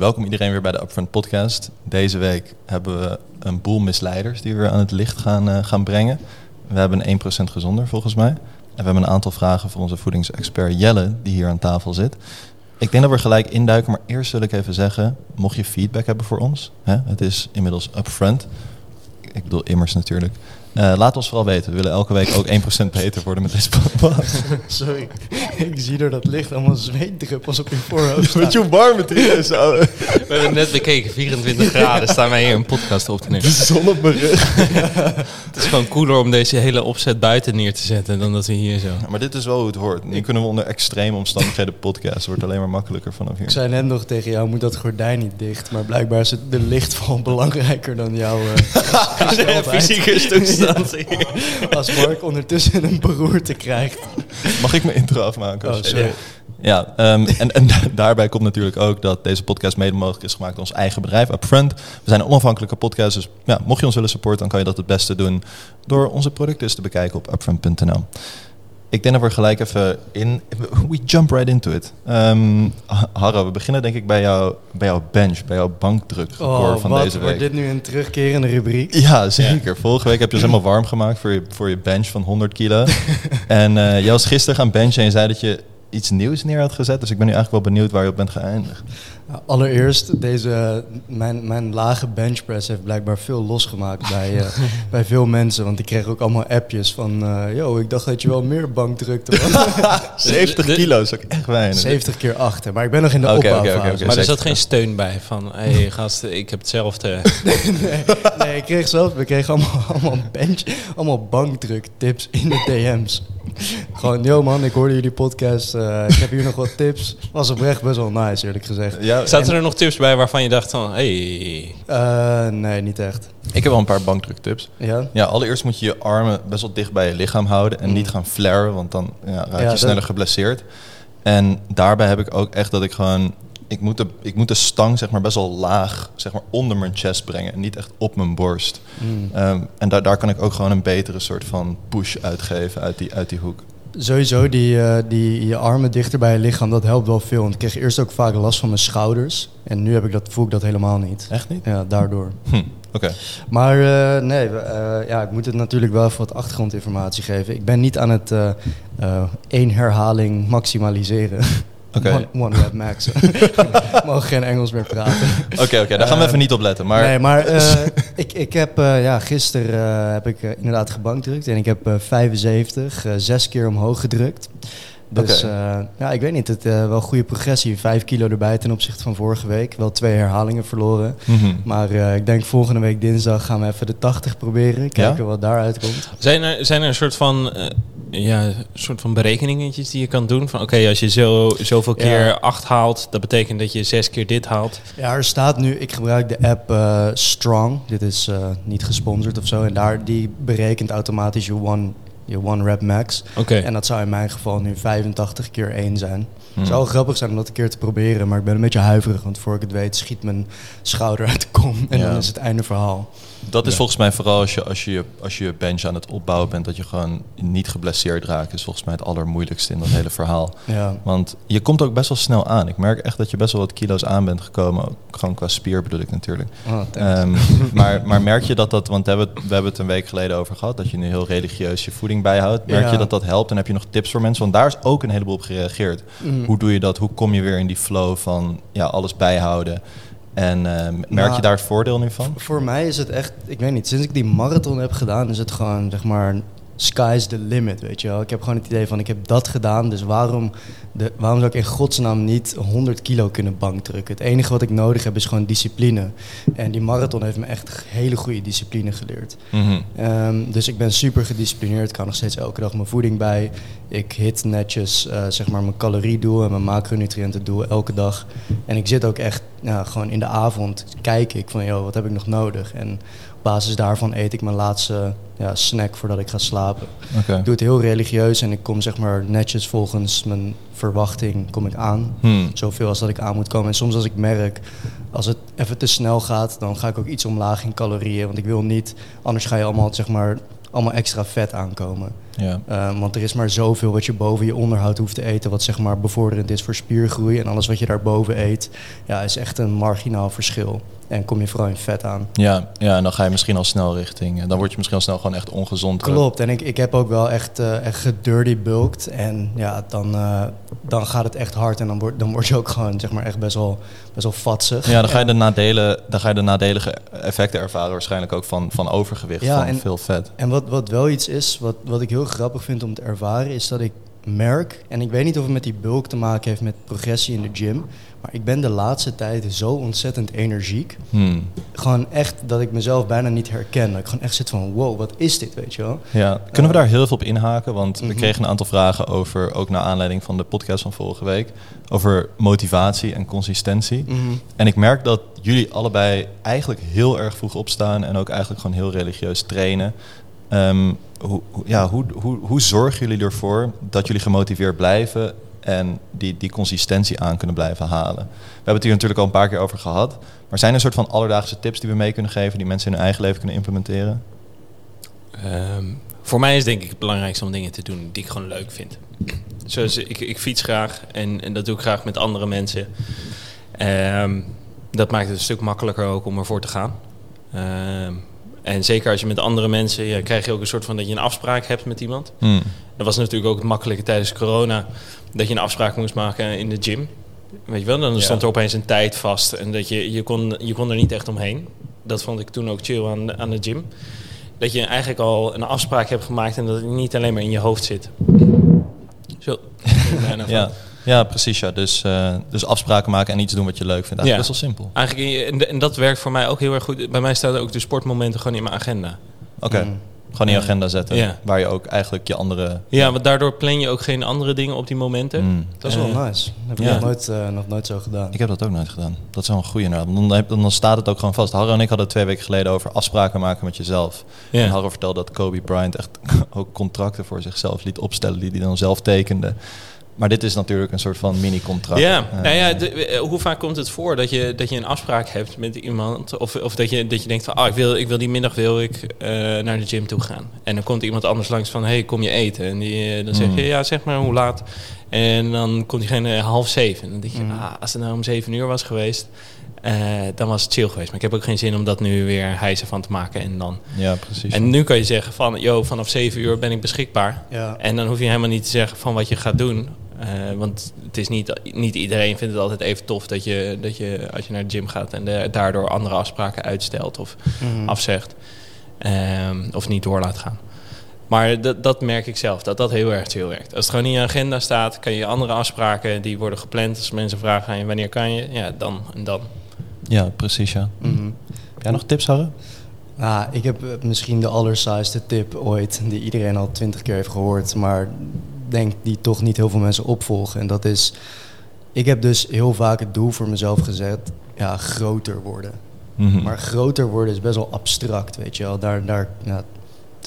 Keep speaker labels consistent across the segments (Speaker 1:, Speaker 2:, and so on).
Speaker 1: Welkom iedereen weer bij de Upfront Podcast. Deze week hebben we een boel misleiders die we aan het licht gaan, uh, gaan brengen. We hebben een 1% gezonder volgens mij. En we hebben een aantal vragen voor onze voedingsexpert Jelle, die hier aan tafel zit. Ik denk dat we gelijk induiken, maar eerst wil ik even zeggen, mocht je feedback hebben voor ons, hè, het is inmiddels Upfront. Ik bedoel immers natuurlijk. Uh, laat ons vooral weten. We willen elke week ook 1% beter worden met deze podcast.
Speaker 2: Sorry, ik zie door dat licht allemaal zweetdruppels op je voorhoofd
Speaker 1: Weet je hoe warm het is?
Speaker 3: We hebben net bekeken, 24 graden staan wij hier een podcast op te nemen.
Speaker 1: De zon op mijn rug.
Speaker 3: het is gewoon cooler om deze hele opzet buiten neer te zetten dan dat we hier zo...
Speaker 1: Ja, maar dit is wel hoe het hoort. Nu kunnen we onder extreme omstandigheden podcast. Het wordt alleen maar makkelijker vanaf hier.
Speaker 2: Ik zei net nog tegen jou, moet dat gordijn niet dicht. Maar blijkbaar is het de lichtval belangrijker dan jouw uh,
Speaker 3: fysieke
Speaker 2: Als Mark ondertussen een beroerte krijgt.
Speaker 1: Mag ik mijn intro afmaken?
Speaker 2: Oh, sorry.
Speaker 1: Ja, um, en, en daarbij komt natuurlijk ook dat deze podcast mede mogelijk is gemaakt door ons eigen bedrijf, Upfront. We zijn een onafhankelijke podcast, dus ja, mocht je ons willen supporten, dan kan je dat het beste doen door onze producten te bekijken op upfront.nl. Ik denk dat we gelijk even in. We jump right into it. Um, Harro, we beginnen denk ik bij, jou, bij jouw bench, bij jouw bankdruk
Speaker 2: oh,
Speaker 1: van
Speaker 2: wat,
Speaker 1: deze week.
Speaker 2: Wordt dit nu een terugkerende rubriek?
Speaker 1: Ja, zeker. Ja. Vorige week heb je ons helemaal warm gemaakt voor je, voor je bench van 100 kilo. en uh, jij was gisteren gaan benchen en je zei dat je iets nieuws neer had gezet. Dus ik ben nu eigenlijk wel benieuwd waar je op bent geëindigd.
Speaker 2: Nou, allereerst, deze, mijn, mijn lage benchpress heeft blijkbaar veel losgemaakt bij, uh, bij veel mensen. Want ik kreeg ook allemaal appjes van... Uh, yo, ik dacht dat je wel meer bank drukte.
Speaker 1: 70 kilo is ook echt weinig.
Speaker 2: 70 keer 8, maar ik ben nog in de okay, opbouwfase. Okay, okay,
Speaker 3: maar er zat geen steun bij van... Hé hey, gast, ik heb hetzelfde...
Speaker 2: nee, nee, ik kreeg zelf... We kregen allemaal, allemaal bench... Allemaal bankdruk tips in de DM's. Gewoon, yo man, ik hoorde jullie podcast. Uh, ik heb hier nog wat tips. Was oprecht best wel nice, eerlijk gezegd.
Speaker 3: Ja, Zaten er nog tips bij waarvan je dacht van, hey...
Speaker 2: Uh, nee, niet echt.
Speaker 1: Ik heb wel een paar bankdruktips.
Speaker 2: Ja?
Speaker 1: Ja, allereerst moet je je armen best wel dicht bij je lichaam houden. En mm. niet gaan flaren, want dan ja, raak je ja, sneller geblesseerd. En daarbij heb ik ook echt dat ik gewoon... Ik moet, de, ik moet de stang zeg maar, best wel laag zeg maar, onder mijn chest brengen. En niet echt op mijn borst. Mm. Um, en daar, daar kan ik ook gewoon een betere soort van push uitgeven uit die, uit die hoek
Speaker 2: sowieso die, uh, die je armen dichter bij je lichaam, dat helpt wel veel. Want ik kreeg eerst ook vaak last van mijn schouders. En nu heb ik dat, voel ik dat helemaal niet.
Speaker 1: Echt niet?
Speaker 2: Ja, daardoor.
Speaker 1: Hm. Oké.
Speaker 2: Maar uh, nee, uh, ja, ik moet het natuurlijk wel even wat achtergrondinformatie geven. Ik ben niet aan het één herhaling maximaliseren.
Speaker 1: Okay.
Speaker 2: One, one Max. mogen geen Engels meer praten.
Speaker 1: Oké, oké, okay, daar gaan we even niet op letten. Maar...
Speaker 2: Nee, maar uh, ik, ik heb uh, ja, gisteren heb ik inderdaad gebankdrukt. En ik heb 75, zes keer omhoog gedrukt. Dus okay. ja, ik weet niet, het wel goede progressie. Vijf kilo erbij ten opzichte van vorige week. Wel twee herhalingen verloren.
Speaker 1: Mm -hmm.
Speaker 2: Maar ik denk volgende week dinsdag gaan we even de 80 proberen. Kijken ja? wat daaruit komt.
Speaker 3: Zijn er, zijn er een soort van ja, een soort van berekeningetjes die je kan doen. Van oké, okay, als je zo, zoveel keer ja. 8 haalt, dat betekent dat je zes keer dit haalt.
Speaker 2: Ja, er staat nu, ik gebruik de app uh, Strong. Dit is uh, niet gesponsord of zo. En daar die berekent automatisch je one, je one rep max.
Speaker 3: Okay.
Speaker 2: En dat zou in mijn geval nu 85 keer 1 zijn. Hmm. Het zou wel grappig zijn om dat een keer te proberen, maar ik ben een beetje huiverig. Want voor ik het weet schiet mijn schouder uit de kom en ja. dan is het einde verhaal.
Speaker 1: Dat is ja. volgens mij vooral als je, als, je, als je bench aan het opbouwen bent, dat je gewoon niet geblesseerd raakt, is volgens mij het allermoeilijkste in dat hele verhaal.
Speaker 2: Ja.
Speaker 1: Want je komt ook best wel snel aan. Ik merk echt dat je best wel wat kilo's aan bent gekomen. Gewoon qua spier bedoel ik natuurlijk.
Speaker 2: Oh,
Speaker 1: um, maar, maar merk je dat dat, want we hebben, we hebben het een week geleden over gehad, dat je nu heel religieus je voeding bijhoudt. Merk
Speaker 2: Ja.
Speaker 1: je dat dat helpt en heb je nog tips voor mensen? Want daar is ook een heleboel op gereageerd.
Speaker 2: Mm.
Speaker 1: Hoe doe je dat? Hoe kom je weer in die flow van ja, alles bijhouden? En uh, merk
Speaker 2: Nou,
Speaker 1: je daar het voordeel nu van?
Speaker 2: Voor mij is het echt, ik weet niet, sinds ik die marathon heb gedaan, is het gewoon, zeg maar, sky's the limit, weet je wel. Ik heb gewoon het idee van, ik heb dat gedaan, dus waarom, de, waarom zou ik in godsnaam niet 100 kilo kunnen bankdrukken? Het enige wat ik nodig heb is gewoon discipline. En die marathon heeft me echt hele goede discipline geleerd.
Speaker 1: Mhm.
Speaker 2: Um, dus ik ben super gedisciplineerd, ik hou nog steeds elke dag mijn voeding bij. Ik hit netjes uh, zeg maar mijn caloriedoel en mijn macronutriëntendoel elke dag. En ik zit ook echt ja, gewoon in de avond, kijk ik van, joh, wat heb ik nog nodig? En basis daarvan eet ik mijn laatste ja, snack voordat ik ga slapen. Ik doe het heel religieus en ik kom zeg maar netjes volgens mijn verwachting kom ik aan.
Speaker 1: Hmm.
Speaker 2: Zoveel als dat ik aan moet komen. En soms als ik merk, als het even te snel gaat, dan ga ik ook iets omlaag in calorieën. Want ik wil niet, anders ga je allemaal zeg maar allemaal extra vet aankomen.
Speaker 1: Ja.
Speaker 2: Uh, want er is maar zoveel wat je boven je onderhoud hoeft te eten, wat zeg maar bevorderend is voor spiergroei. En alles wat je daarboven eet, ja, is echt een marginaal verschil. En kom je vooral in vet aan.
Speaker 1: Ja, ja en dan ga je misschien al snel richting. Dan word je misschien al snel gewoon echt ongezond.
Speaker 2: Klopt. En ik, ik heb ook wel echt, uh, echt gedirty bulked. En ja, dan, uh, dan gaat het echt hard. En dan word, dan word je ook gewoon zeg maar echt best wel, best wel vatsig.
Speaker 1: Ja, dan ga je de nadelen, dan ga je de nadelige effecten ervaren waarschijnlijk ook van, van overgewicht, ja, van
Speaker 2: en,
Speaker 1: veel vet.
Speaker 2: En wat, wat wel iets is, wat, wat ik heel grappig vind om te ervaren, is dat ik merk, en ik weet niet of het met die bulk te maken heeft met progressie in de gym, maar ik ben de laatste tijd zo ontzettend energiek.
Speaker 1: Hmm.
Speaker 2: Gewoon echt dat ik mezelf bijna niet herken. Dat ik gewoon echt zit van, wow, wat is dit, weet je wel?
Speaker 1: Ja, kunnen we daar heel veel op inhaken? Want we
Speaker 2: Mhm.
Speaker 1: kregen een aantal vragen over, ook naar aanleiding van de podcast van vorige week, over motivatie en consistentie.
Speaker 2: Mhm.
Speaker 1: En ik merk dat jullie allebei eigenlijk heel erg vroeg opstaan en ook eigenlijk gewoon heel religieus trainen. Ehm, hoe, ja, hoe, hoe, hoe zorgen jullie ervoor dat jullie gemotiveerd blijven en die, die consistentie aan kunnen blijven halen? We hebben het hier natuurlijk al een paar keer over gehad. Maar zijn er een soort van alledaagse tips die we mee kunnen geven, die mensen in hun eigen leven kunnen implementeren?
Speaker 3: Ehm, voor mij is denk ik het belangrijkste om dingen te doen die ik gewoon leuk vind. Zoals ik, ik fiets graag en, en dat doe ik graag met andere mensen. Ehm, dat maakt het een stuk makkelijker ook om ervoor te gaan. En zeker als je met andere mensen, ja, krijg je ook een soort van dat je een afspraak hebt met iemand.
Speaker 1: Hmm.
Speaker 3: Dat was natuurlijk ook het makkelijke tijdens corona, dat je een afspraak moest maken in de gym. Weet je wel, dan stond er opeens een tijd vast en dat je, je, kon, je kon er niet echt omheen. Dat vond ik toen ook chill aan, de- aan de gym. Dat je eigenlijk al een afspraak hebt gemaakt en dat het niet alleen maar in je hoofd zit. Zo.
Speaker 1: Ja. Ja, precies. Ja. Dus, eh, dus afspraken maken en iets doen wat je leuk vindt. Eigenlijk
Speaker 3: Ja.
Speaker 1: best wel simpel.
Speaker 3: Eigenlijk, en, en dat werkt voor mij ook heel erg goed. Bij mij staan ook de sportmomenten gewoon in mijn agenda.
Speaker 1: Oké,
Speaker 2: Mm.
Speaker 1: gewoon in je agenda zetten.
Speaker 3: Ja.
Speaker 1: Waar je ook eigenlijk je andere...
Speaker 3: Ja, want daardoor plan je ook geen andere dingen op die momenten.
Speaker 1: Hmm.
Speaker 2: Dat is wel nice. Dat heb ik
Speaker 1: ja.
Speaker 2: nog, nooit, eh, nog nooit zo gedaan.
Speaker 1: Ik heb dat ook nooit gedaan. Dat is wel een goede inderdaad. Dan, heb- dan staat het ook gewoon vast. Harro en ik hadden twee weken geleden over afspraken maken met jezelf. En. Harro vertelde dat Kobe Bryant echt ook contracten voor zichzelf liet opstellen die hij dan zelf tekende. Maar dit is natuurlijk een soort van mini-contract.
Speaker 3: Ja,
Speaker 1: Eh,
Speaker 3: nou ja, de- eh, hoe vaak komt het voor dat je, dat je een afspraak hebt met iemand? Of, of dat, je, dat je denkt van, ah, ik, wil, ik wil die middag wil ik, eh, naar de gym toe gaan. En dan komt iemand anders langs van, hey, kom je eten? En die, dan zeg je,
Speaker 1: Mm.
Speaker 3: ja, zeg maar hoe laat. En dan komt diegene half zeven. En dan denk je,
Speaker 2: Mm.
Speaker 3: ah, als het nou om zeven uur was geweest, eh, dan was het chill geweest. Maar ik heb ook geen zin om dat nu weer hijsen van te maken. En, dan.
Speaker 1: Ja, precies.
Speaker 3: en nu kan je zeggen van, yo, vanaf zeven uur ben ik beschikbaar.
Speaker 2: Ja.
Speaker 3: En dan hoef je helemaal niet te zeggen van wat je gaat doen. Eh, want het is niet, niet iedereen vindt het altijd even tof dat je, dat je als je naar de gym gaat en de- daardoor andere afspraken uitstelt of
Speaker 2: Mhm.
Speaker 3: afzegt. Ehm, of niet door laat gaan. Maar dat, dat merk ik zelf, dat dat heel erg chill werkt. Als het gewoon in je agenda staat, kan je andere afspraken die worden gepland. Als mensen vragen aan je wanneer kan je, ja, dan en dan.
Speaker 1: Ja, precies ja.
Speaker 2: Mhm.
Speaker 1: Heb jij nog tips, Harro?
Speaker 2: Nou, ik heb misschien de allersaaiste tip ooit, die iedereen al twintig keer heeft gehoord, maar denk die toch niet heel veel mensen opvolgen. En dat is, ik heb dus heel vaak het doel voor mezelf gezet, ja, groter worden.
Speaker 1: Mhm.
Speaker 2: Maar groter worden is best wel abstract, weet je wel. Daar, daar, ja,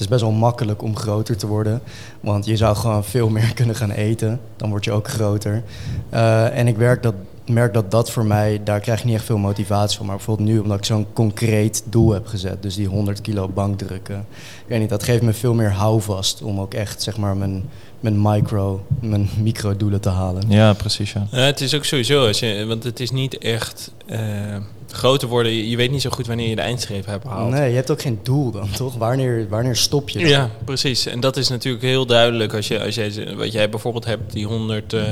Speaker 2: het is best wel makkelijk om groter te worden. Want je zou gewoon veel meer kunnen gaan eten. Dan word je ook groter. Eh, en ik werk dat, merk dat dat voor mij, daar krijg ik niet echt veel motivatie van. Maar bijvoorbeeld nu, omdat ik zo'n concreet doel heb gezet. Dus die 100 kilo bankdrukken. Ik weet niet, dat geeft me veel meer houvast om ook echt, zeg maar, mijn, mijn micro, mijn micro doelen te halen.
Speaker 1: Ja, precies ja.
Speaker 3: Ja, het is ook sowieso, als je, want het is niet echt eh, groter worden. Je, je weet niet zo goed wanneer je de eindstreep hebt behaald.
Speaker 2: Nee, je hebt ook geen doel dan, toch? Wanneer, wanneer stop je dan?
Speaker 3: Ja, precies. En dat is natuurlijk heel duidelijk als je, als jij, wat jij bijvoorbeeld hebt, die 100 eh,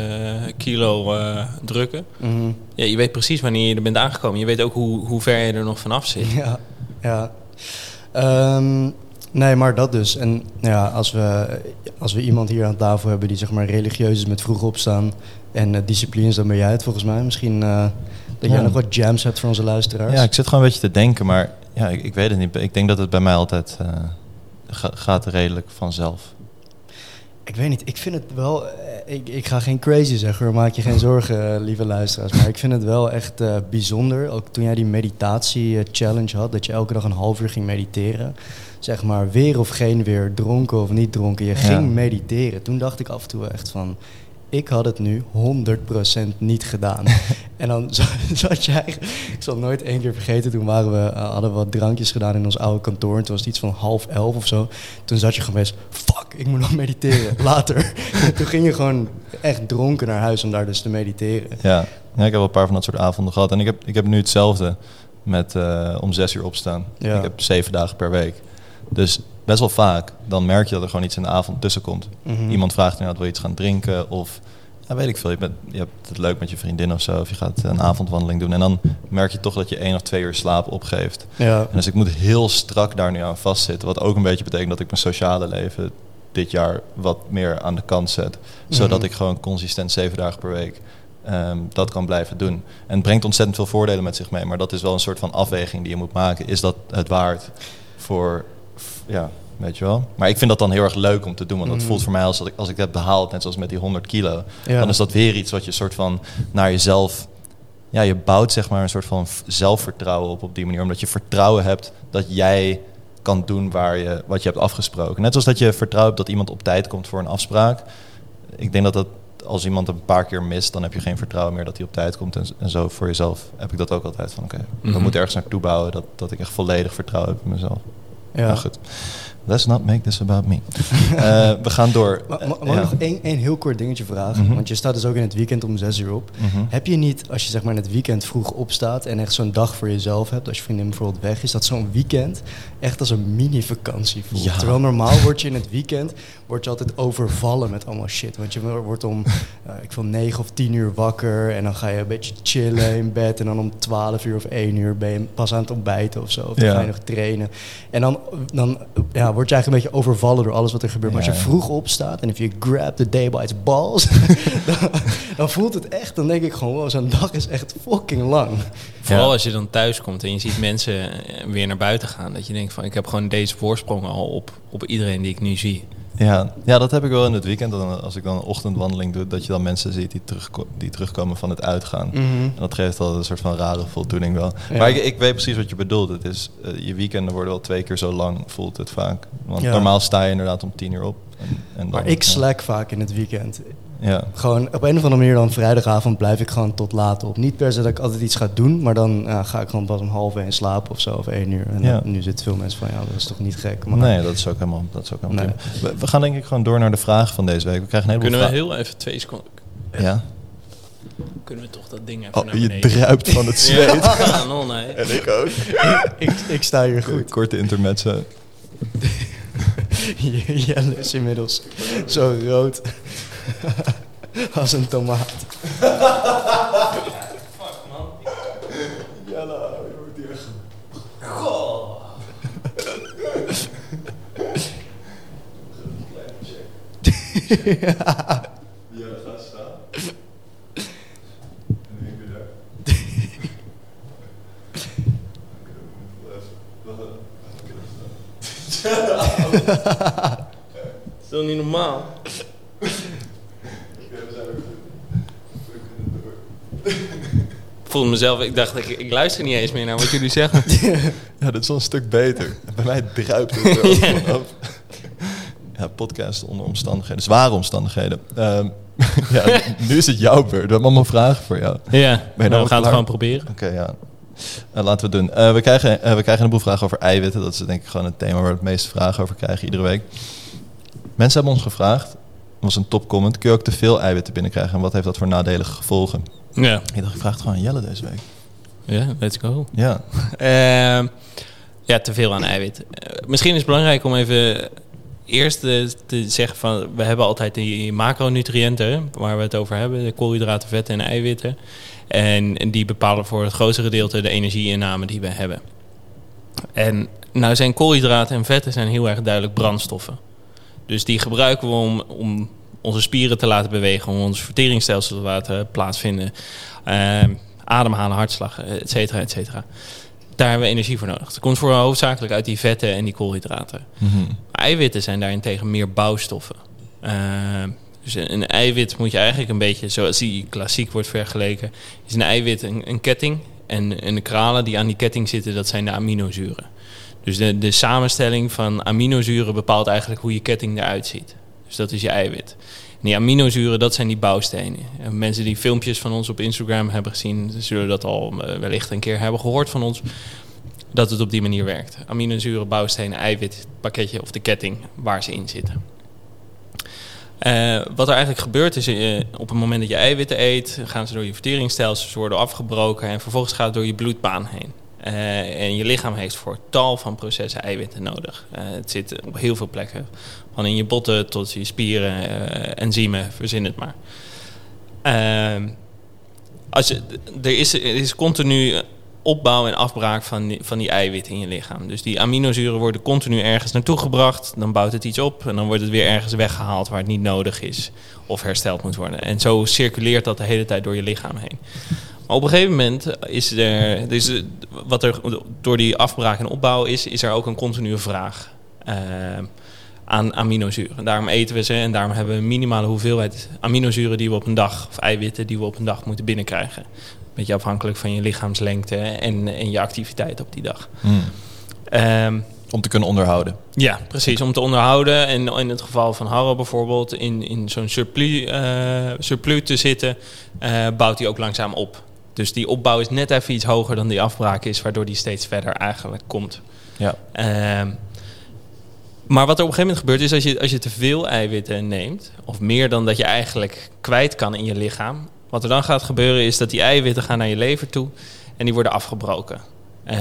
Speaker 3: kilo eh, drukken.
Speaker 2: Mhm.
Speaker 3: Ja, je weet precies wanneer je er bent aangekomen. Je weet ook hoe, hoe ver je er nog vanaf zit.
Speaker 2: Ja, ja. Ehm, nee, maar dat dus. En ja, als we, als we iemand hier aan tafel hebben die zeg maar religieus is met vroeg opstaan en uh, discipline is, dan ben jij het volgens mij. Misschien eh, dat jij
Speaker 1: Ja.
Speaker 2: nog wat jams hebt voor onze luisteraars.
Speaker 1: Ja, ik zit gewoon een beetje te denken, maar ja, ik, ik weet het niet. Ik denk dat het bij mij altijd eh, ga- gaat redelijk vanzelf.
Speaker 2: Ik weet niet, ik vind het wel... Ik, ik ga geen crazy zeggen hoor, maak je geen zorgen, lieve luisteraars. Maar ik vind het wel echt bijzonder. Ook toen jij die meditatie-challenge had, dat je elke dag een half uur ging mediteren. Zeg maar, weer of geen weer, dronken of niet dronken. Je
Speaker 1: Ja.
Speaker 2: ging mediteren. Toen dacht ik af en toe echt van... ik had het nu 100% niet gedaan. en dan za- zat jij, ik zal nooit één keer vergeten, toen waren we, eh, hadden we wat drankjes gedaan in ons oude kantoor. En toen was het iets van half elf of zo. Toen zat je gewoon best, fuck, ik moet nog mediteren, later. toen ging je gewoon echt dronken naar huis om daar dus te mediteren.
Speaker 1: Ja. ja, ik heb wel een paar van dat soort avonden gehad. En ik heb, ik heb nu hetzelfde met eh, om zes uur opstaan.
Speaker 2: Ja.
Speaker 1: Ik heb zeven dagen per week. Dus best wel vaak, dan merk je dat er gewoon iets in de avond tussen komt.
Speaker 2: Mhm.
Speaker 1: Iemand vraagt inderdaad, wil je iets gaan drinken? Of, ja, weet ik veel, je, bent, je hebt het leuk met je vriendin of zo. Of je gaat een avondwandeling doen. En dan merk je toch dat je één of twee uur slaap opgeeft.
Speaker 2: Ja.
Speaker 1: En dus ik moet heel strak daar nu aan vastzitten. Wat ook een beetje betekent dat ik mijn sociale leven dit jaar wat meer aan de kant zet. Zodat
Speaker 2: Mhm.
Speaker 1: ik gewoon consistent zeven dagen per week ehm, dat kan blijven doen. En het brengt ontzettend veel voordelen met zich mee. Maar dat is wel een soort van afweging die je moet maken. Is dat het waard voor, ja, weet je wel. Maar ik vind dat dan heel erg leuk om te doen. Want dat
Speaker 2: Mhm.
Speaker 1: voelt voor mij als, dat ik, als ik het heb behaald, net zoals met die 100 kilo.
Speaker 2: Ja.
Speaker 1: Dan is dat weer iets wat je soort van naar jezelf... Ja, je bouwt zeg maar een soort van zelfvertrouwen op op die manier. Omdat je vertrouwen hebt dat jij kan doen waar je, wat je hebt afgesproken. Net zoals dat je vertrouwt dat iemand op tijd komt voor een afspraak. Ik denk dat dat als iemand een paar keer mist, dan heb je geen vertrouwen meer dat hij op tijd komt. En, en zo voor jezelf heb ik dat ook altijd van oké,
Speaker 3: Mhm.
Speaker 1: we moeten ergens naartoe bouwen dat, dat ik echt volledig vertrouwen heb in mezelf. Ja. Let's not make this about me. Eh, we gaan door. Eh,
Speaker 2: mag ik
Speaker 1: ja.
Speaker 2: nog één, één heel kort dingetje vragen?
Speaker 1: Mhm.
Speaker 2: Want je staat dus ook in het weekend om zes uur op.
Speaker 1: Mhm.
Speaker 2: Heb je niet, als je zeg maar in het weekend vroeg opstaat en echt zo'n dag voor jezelf hebt, als je vriendin bijvoorbeeld weg is, dat zo'n weekend echt als een mini-vakantie voelt?
Speaker 1: Ja.
Speaker 2: Terwijl normaal word je in het weekend word je altijd overvallen met allemaal shit. Want je wordt om, eh, ik wil negen of tien uur wakker en dan ga je een beetje chillen in bed en dan om twaalf uur of één uur ben je pas aan het ontbijten of zo. Of dan
Speaker 1: Ja.
Speaker 2: ga je nog trainen. En dan, dan ja, word je eigenlijk een beetje overvallen door alles wat er gebeurt. Maar als je
Speaker 1: ja.
Speaker 2: vroeg opstaat en if you grab the day by its balls, dan, dan voelt het echt, dan denk ik gewoon, wow, zo'n dag is echt fucking lang.
Speaker 3: Vooral
Speaker 1: Ja.
Speaker 3: als je dan thuis komt en je ziet mensen weer naar buiten gaan. Dat je denkt van ik heb gewoon deze voorsprong al op, op iedereen die ik nu zie.
Speaker 1: Ja, ja, dat heb ik wel in het weekend. Dan, als ik dan een ochtendwandeling doe, dat je dan mensen ziet die, terugko- die terugkomen van het uitgaan. En dat geeft al een soort van rare voldoening wel.
Speaker 2: Ja.
Speaker 1: Maar ik, ik weet precies wat je bedoelt. Het is, eh, je weekenden worden wel twee keer zo lang, voelt het vaak. Want
Speaker 2: Ja.
Speaker 1: normaal sta je inderdaad om tien uur op. En, en dan,
Speaker 2: Maar ik slack vaak in het weekend.
Speaker 1: Ja.
Speaker 2: Gewoon op een of andere manier dan vrijdagavond blijf ik gewoon tot laat op. Niet per se dat ik altijd iets ga doen, maar dan ja, ga ik gewoon pas om half één slapen of zo, of één uur. En
Speaker 1: Ja.
Speaker 2: dan- nu zitten veel mensen van, ja, dat is toch niet gek. Maar
Speaker 1: Nee, dat is ook helemaal, dat is ook helemaal
Speaker 2: Nee.
Speaker 1: We, we gaan denk ik gewoon door naar de vragen van deze week. We krijgen een heleboel
Speaker 3: Kunnen we heel even twee seconden...
Speaker 1: Ja?
Speaker 3: Kunnen we toch dat ding even
Speaker 1: Oh,
Speaker 3: naar
Speaker 1: je druipt van het zweet.
Speaker 3: Ja, nee.
Speaker 1: En ik ook.
Speaker 2: ik, ik sta hier goed.
Speaker 1: Korte intermezzo.
Speaker 2: Jelle is inmiddels zo rood als een tomaat.
Speaker 1: Ja, ga staan. En ik ben daar.
Speaker 3: Dat is toch niet normaal? Voelde mezelf, ik dacht, ik, ik luister niet eens meer naar wat jullie zeggen.
Speaker 1: Ja, dat is wel een stuk beter. Bij mij druipt het er ook gewoon af. Ja, podcast onder omstandigheden, zware omstandigheden. Ehm, ja, nu is het jouw beurt. We hebben allemaal vragen voor jou. Oké,
Speaker 3: Ja,
Speaker 1: nou
Speaker 3: nou, we gaan
Speaker 1: klaar?
Speaker 3: het gewoon proberen.
Speaker 1: ja. Eh, laten we het doen. Eh, we, krijgen, eh, we krijgen een boel vragen over eiwitten. Dat is denk ik gewoon het thema waar we het meeste vragen over krijgen iedere week. Mensen hebben ons gevraagd, dat was een topcomment, kun je ook te veel eiwitten binnenkrijgen? En wat heeft dat voor nadelige gevolgen?
Speaker 3: Ja,
Speaker 1: Ik dacht, ik vraag het gewoon aan Jelle deze week.
Speaker 3: ja let's go.
Speaker 1: Ja,
Speaker 3: Ehm, ja, te veel aan eiwit. Eh, misschien is het belangrijk om even eerst te zeggen van... we hebben altijd die macronutriënten waar we het over hebben. De koolhydraten, vetten en eiwitten. En, en die bepalen voor het grootste gedeelte de energieinname die we hebben. En nou zijn koolhydraten en vetten zijn heel erg duidelijk brandstoffen. Dus die gebruiken we om, om onze spieren te laten bewegen... om ons verteringsstelsel te laten plaatsvinden... Ehm, ademhalen, hartslag, et cetera, et cetera. Daar hebben we energie voor nodig. Dat komt voor hoofdzakelijk uit die vetten en die koolhydraten.
Speaker 1: Mhm.
Speaker 3: Eiwitten zijn daarentegen meer bouwstoffen. Ehm, dus een, een eiwit moet je eigenlijk een beetje, zoals die klassiek wordt vergeleken, is een eiwit een, een ketting. En, en de kralen die aan die ketting zitten, dat zijn de aminozuren. Dus de, de samenstelling van aminozuren bepaalt eigenlijk hoe je ketting eruit ziet. Dus dat is je eiwit. die aminozuren, dat zijn die bouwstenen. En mensen die filmpjes van ons op Instagram hebben gezien, zullen dat al eh, wellicht een keer hebben gehoord van ons. Dat het op die manier werkt. Aminozuren, bouwstenen, eiwit, het pakketje of de ketting waar ze in zitten. Eh, wat er eigenlijk gebeurt is, eh, op het moment dat je eiwitten eet, gaan ze door je verteringsstelsels worden afgebroken en vervolgens gaat het door je bloedbaan heen. Eh, en je lichaam heeft voor tal van processen eiwitten nodig. het zit op heel veel plekken. Van in je botten tot je spieren, enzymen, verzin het maar. Ehm, als er, is, is continu opbouw en afbraak van van die eiwitten in je lichaam. Dus die aminozuren worden continu ergens naartoe gebracht. Dan bouwt het iets op en dan wordt het weer ergens weggehaald waar het niet nodig is of hersteld moet worden. En zo circuleert dat de hele tijd door je lichaam heen. Maar op een gegeven moment is er, dus wat er door die afbraak en opbouw is, is er ook een continue vraag. Uh, aan aminozuren. Daarom eten we ze en daarom hebben we een minimale hoeveelheid aminozuren die we op een dag, of eiwitten die we op een dag moeten binnenkrijgen beetje afhankelijk van je lichaamslengte en, en je activiteit op die dag.
Speaker 1: Hmm. Ehm, om te kunnen onderhouden.
Speaker 3: Ja, precies. Om te onderhouden. En in het geval van Harro bijvoorbeeld, in, in zo'n surplus, uh, surplus te zitten, uh, bouwt hij ook langzaam op. Dus die opbouw is net even iets hoger dan die afbraak is, waardoor die steeds verder eigenlijk komt.
Speaker 1: Ja.
Speaker 3: Uh, maar wat er op een gegeven moment gebeurt is als je, als je te veel eiwitten neemt, of meer dan dat je eigenlijk kwijt kan in je lichaam, wat er dan gaat gebeuren is dat die eiwitten gaan naar je lever toe en die worden afgebroken. Uh,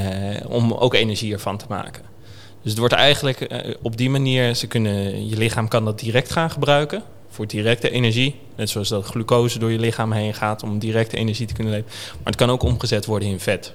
Speaker 3: om ook energie ervan te maken. Dus het wordt eigenlijk uh, op die manier, ze kunnen, je lichaam kan dat direct gaan gebruiken voor directe energie. Net zoals dat glucose door je lichaam heen gaat om directe energie te kunnen leveren. Maar het kan ook omgezet worden in vet.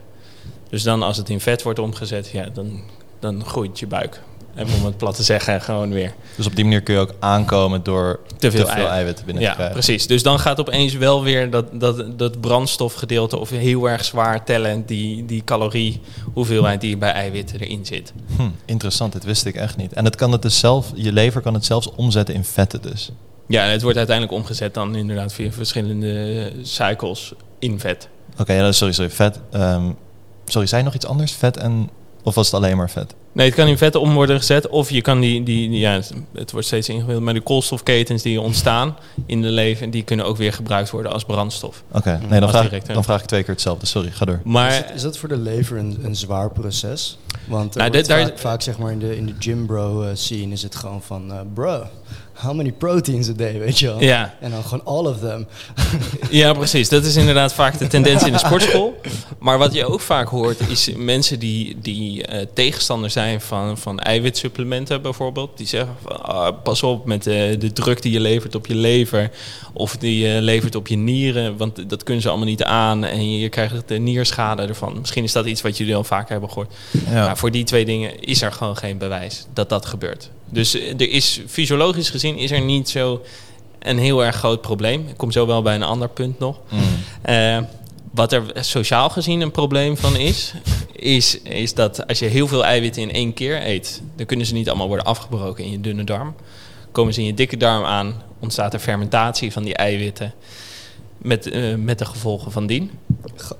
Speaker 3: Dus dan als het in vet wordt omgezet, ja, dan, dan groeit je buik. En om het plat te zeggen, gewoon weer.
Speaker 1: Dus op die manier kun je ook aankomen door te veel, eiwitten binnen
Speaker 3: ja,
Speaker 1: te krijgen.
Speaker 3: precies. Dus dan gaat opeens wel weer dat, dat, dat brandstofgedeelte of heel erg zwaar tellen, die, die calorie, hoeveelheid die bij eiwitten erin zit.
Speaker 1: Hm, interessant, dit wist ik echt niet. En het kan het dus zelf, je lever kan het zelfs omzetten in vetten dus.
Speaker 3: Ja, het wordt uiteindelijk omgezet dan inderdaad via verschillende cycles in vet.
Speaker 1: Oké, ja, sorry, sorry. Vet. Um, sorry, zei nog iets anders? Vet en of was het alleen maar vet?
Speaker 3: Nee, het kan in vetten om worden gezet. Of je kan die, die, ja, het wordt steeds ingewikkelder, maar de koolstofketens die ontstaan in de leven, die kunnen ook weer gebruikt worden als brandstof.
Speaker 1: Oké, nee, dan vraag, dan vraag ik twee keer hetzelfde. Sorry, ga door.
Speaker 2: Maar, is, is dat voor de lever een, een zwaar proces? Want nou, dit, vaak, vaak, zeg maar in de, in de gym bro uh, scene is het gewoon van, uh, bro, how many proteins a day, weet je wel?
Speaker 3: Ja.
Speaker 2: En dan gewoon all of them.
Speaker 3: ja, precies. Dat is inderdaad vaak de tendens in de sportschool. Maar wat je ook vaak hoort, is mensen die, die uh, tegenstander zijn van, van eiwitsupplementen bijvoorbeeld. Die zeggen, van, oh, pas op met de, de druk die je levert op je lever. Of die je levert op je nieren, want dat kunnen ze allemaal niet aan. En je krijgt de nierschade ervan. Misschien is dat iets wat jullie al vaker hebben gehoord. Ja. Maar voor die twee dingen is er gewoon geen bewijs dat dat gebeurt. Dus eh, er is fysiologisch gezien is er niet zo een heel erg groot probleem. Ik kom zo wel bij een ander punt nog. Mm. Uh, wat er sociaal gezien een probleem van is, is, is dat als je heel veel eiwitten in één keer eet, dan kunnen ze niet allemaal worden afgebroken in je dunne darm. Komen ze in je dikke darm aan, ontstaat er fermentatie van die eiwitten. Met, uh, met de gevolgen van dien.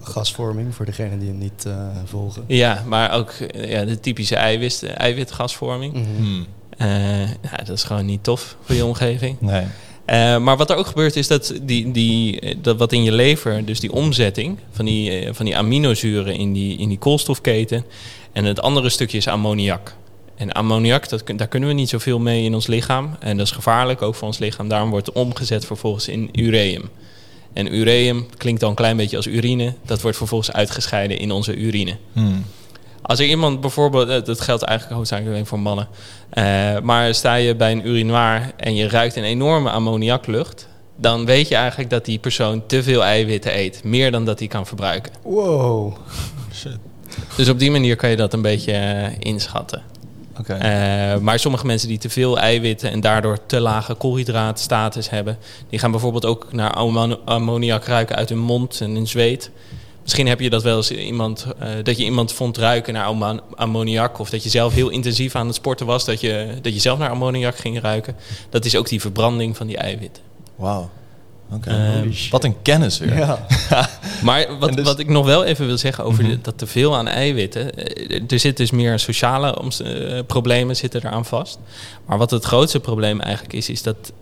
Speaker 2: gasvorming voor degenen die hem niet uh, volgen.
Speaker 3: Ja, maar ook ja, de typische eiwit, eiwitgasvorming. Mm -hmm. Uh, ja, dat is gewoon niet tof voor je omgeving.
Speaker 1: Nee.
Speaker 3: Uh, maar wat er ook gebeurt is dat, die, die, dat wat in je lever, dus die omzetting van die, van die aminozuren in die, in die koolstofketen. En het andere stukje is ammoniak. En ammoniak, dat, daar kunnen we niet zoveel mee in ons lichaam. En dat is gevaarlijk ook voor ons lichaam. Daarom wordt het omgezet vervolgens in ureum. En ureum klinkt dan een klein beetje als urine. Dat wordt vervolgens uitgescheiden in onze urine. Hmm. Als er iemand bijvoorbeeld, eh, dat geldt eigenlijk hoofdzakelijk alleen voor mannen, uh, maar sta je bij een urinoir en je ruikt een enorme ammoniaklucht, dan weet je eigenlijk dat die persoon te veel eiwitten eet, meer dan dat hij kan verbruiken.
Speaker 2: Wow.
Speaker 3: Shit. Dus op die manier kan je dat een beetje uh, inschatten.
Speaker 1: Okay.
Speaker 3: Uh, maar sommige mensen die te veel eiwitten en daardoor te lage koolhydraatstatus hebben, die gaan bijvoorbeeld ook naar ammoniak ruiken uit hun mond en hun zweet. Misschien heb je dat wel eens iemand, uh, dat je iemand vond ruiken naar ammoniak. Of dat je zelf heel intensief aan het sporten was, dat je, dat je zelf naar ammoniak ging ruiken. Dat is ook die verbranding van die eiwitten.
Speaker 1: Wauw. Okay. Uh, wat een kennis weer. Ja.
Speaker 3: maar wat, dus... wat ik nog wel even wil zeggen over mm -hmm. dat teveel aan eiwitten. Er zitten dus meer sociale uh, problemen zitten eraan vast. Maar wat het grootste probleem eigenlijk is, is dat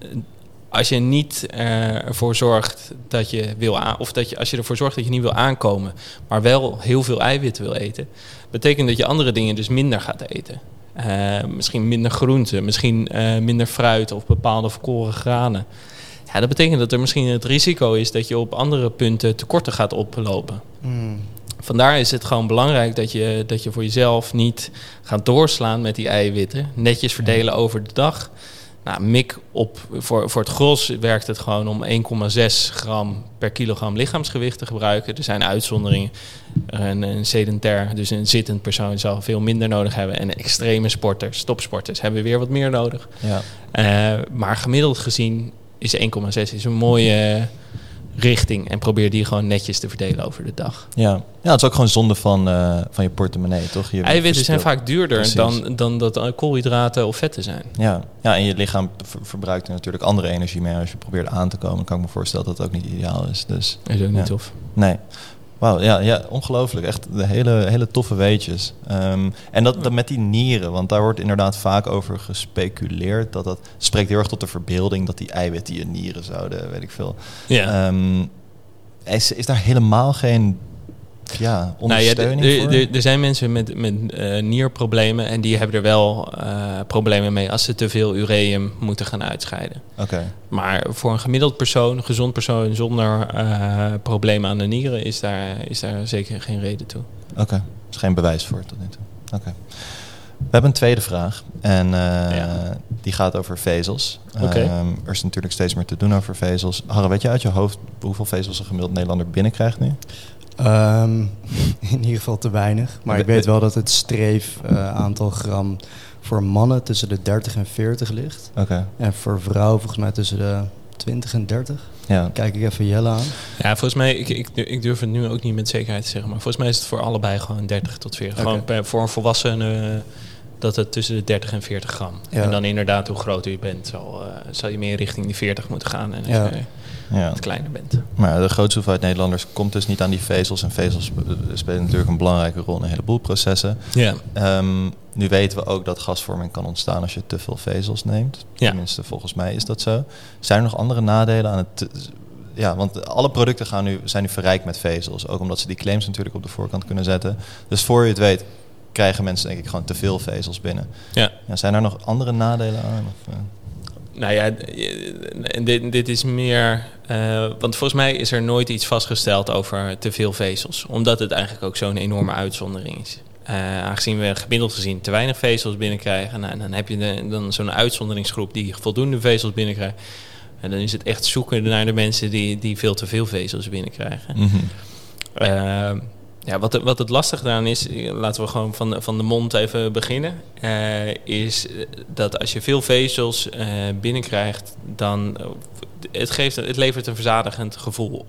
Speaker 3: als je niet eh, ervoor zorgt dat je wil aan, of dat je als je ervoor zorgt dat je niet wil aankomen, maar wel heel veel eiwitten wil eten, betekent dat je andere dingen dus minder gaat eten. Eh, misschien minder groenten, misschien eh, minder fruit of bepaalde verkoren granen. Ja, dat betekent dat er misschien het risico is dat je op andere punten tekorten gaat oplopen.
Speaker 2: Mm.
Speaker 3: Vandaar is het gewoon belangrijk dat je, dat je voor jezelf niet gaat doorslaan met die eiwitten. Netjes verdelen over de dag. Nou, mik op, voor, voor het gros werkt het gewoon om 1,6 gram per kilogram lichaamsgewicht te gebruiken. Er zijn uitzonderingen. Een, een sedentair, dus een zittend persoon, zal veel minder nodig hebben. En extreme sporters, topsporters, hebben weer wat meer nodig.
Speaker 1: Ja.
Speaker 3: Uh, maar gemiddeld gezien is 1,6 is een mooie richting. En probeer die gewoon netjes te verdelen over de dag.
Speaker 1: Ja, ja het is ook gewoon zonde van, uh, van je portemonnee, toch? Je
Speaker 3: Eiwitten zijn vaak duurder dan, dan dat koolhydraten of vetten zijn.
Speaker 1: Ja, ja en je lichaam ver verbruikt er natuurlijk andere energie mee. Als je probeert aan te komen, kan ik me voorstellen dat dat ook niet ideaal is. Dus,
Speaker 3: is ook niet
Speaker 1: ja.
Speaker 3: tof.
Speaker 1: Nee. Wauw, ja, ja, ongelooflijk. Echt de hele, hele toffe weetjes. Um, en dat, dat met die nieren, want daar wordt inderdaad vaak over gespeculeerd. Dat dat spreekt heel erg tot de verbeelding dat die eiwitten je nieren zouden, weet ik veel.
Speaker 3: Ja.
Speaker 1: Um, is, is daar helemaal geen ja, ondersteuning
Speaker 3: nou ja,
Speaker 1: voor?
Speaker 3: Er, zijn mensen met, met uh, nierproblemen en die hebben er wel uh, problemen mee als ze te veel ureum moeten gaan uitscheiden.
Speaker 1: Okay.
Speaker 3: Maar voor een gemiddeld persoon, een gezond persoon zonder uh, problemen aan de nieren, is daar, is daar zeker geen reden toe.
Speaker 1: Oké, okay. er is geen bewijs voor tot nu toe. Oké. Okay. We hebben een tweede vraag en uh, ja. die gaat over vezels.
Speaker 3: Okay.
Speaker 1: Uh, er is natuurlijk steeds meer te doen over vezels. Harre, weet je uit je hoofd hoeveel vezels een gemiddeld Nederlander binnenkrijgt nu?
Speaker 2: Um, in ieder geval te weinig. Maar ik weet wel dat het streef uh, aantal gram voor mannen tussen de 30 en 40 ligt.
Speaker 1: Okay.
Speaker 2: En voor vrouwen volgens mij tussen de 20 en 30.
Speaker 1: Ja.
Speaker 2: Kijk ik even Jelle aan.
Speaker 3: Ja, volgens mij, ik, ik, ik durf het nu ook niet met zekerheid te zeggen. Maar volgens mij is het voor allebei gewoon 30 tot 40. Okay. Gewoon per, voor een volwassene uh, dat het tussen de 30 en 40 gram. Ja. En dan inderdaad, hoe groter je bent, zal, uh, zal je meer richting die 40 moeten gaan. En
Speaker 2: ja.
Speaker 3: Ja. kleiner bent.
Speaker 1: Maar de grootste hoeveelheid Nederlanders komt dus niet aan die vezels. En vezels spelen natuurlijk een belangrijke rol in een heleboel processen.
Speaker 3: Ja.
Speaker 1: Um, nu weten we ook dat gasvorming kan ontstaan als je te veel vezels neemt.
Speaker 3: Ja.
Speaker 1: Tenminste, volgens mij is dat zo. Zijn er nog andere nadelen aan het... Ja, want alle producten gaan nu, zijn nu verrijkt met vezels. Ook omdat ze die claims natuurlijk op de voorkant kunnen zetten. Dus voor je het weet krijgen mensen denk ik gewoon te veel vezels binnen.
Speaker 3: Ja.
Speaker 1: ja zijn er nog andere nadelen aan? Of, uh?
Speaker 3: Nou ja, dit, dit is meer. Uh, want volgens mij is er nooit iets vastgesteld over te veel vezels. Omdat het eigenlijk ook zo'n enorme uitzondering is. Uh, aangezien we gemiddeld gezien te weinig vezels binnenkrijgen. Nou, en dan heb je de, dan zo'n uitzonderingsgroep die voldoende vezels binnenkrijgt. En dan is het echt zoeken naar de mensen die, die veel te veel vezels binnenkrijgen.
Speaker 1: Mm -hmm.
Speaker 3: uh, ja, wat, wat het lastig daaraan is, laten we gewoon van, van de mond even beginnen. Uh, is dat als je veel vezels uh, binnenkrijgt, dan het, geeft, het levert een verzadigend gevoel op.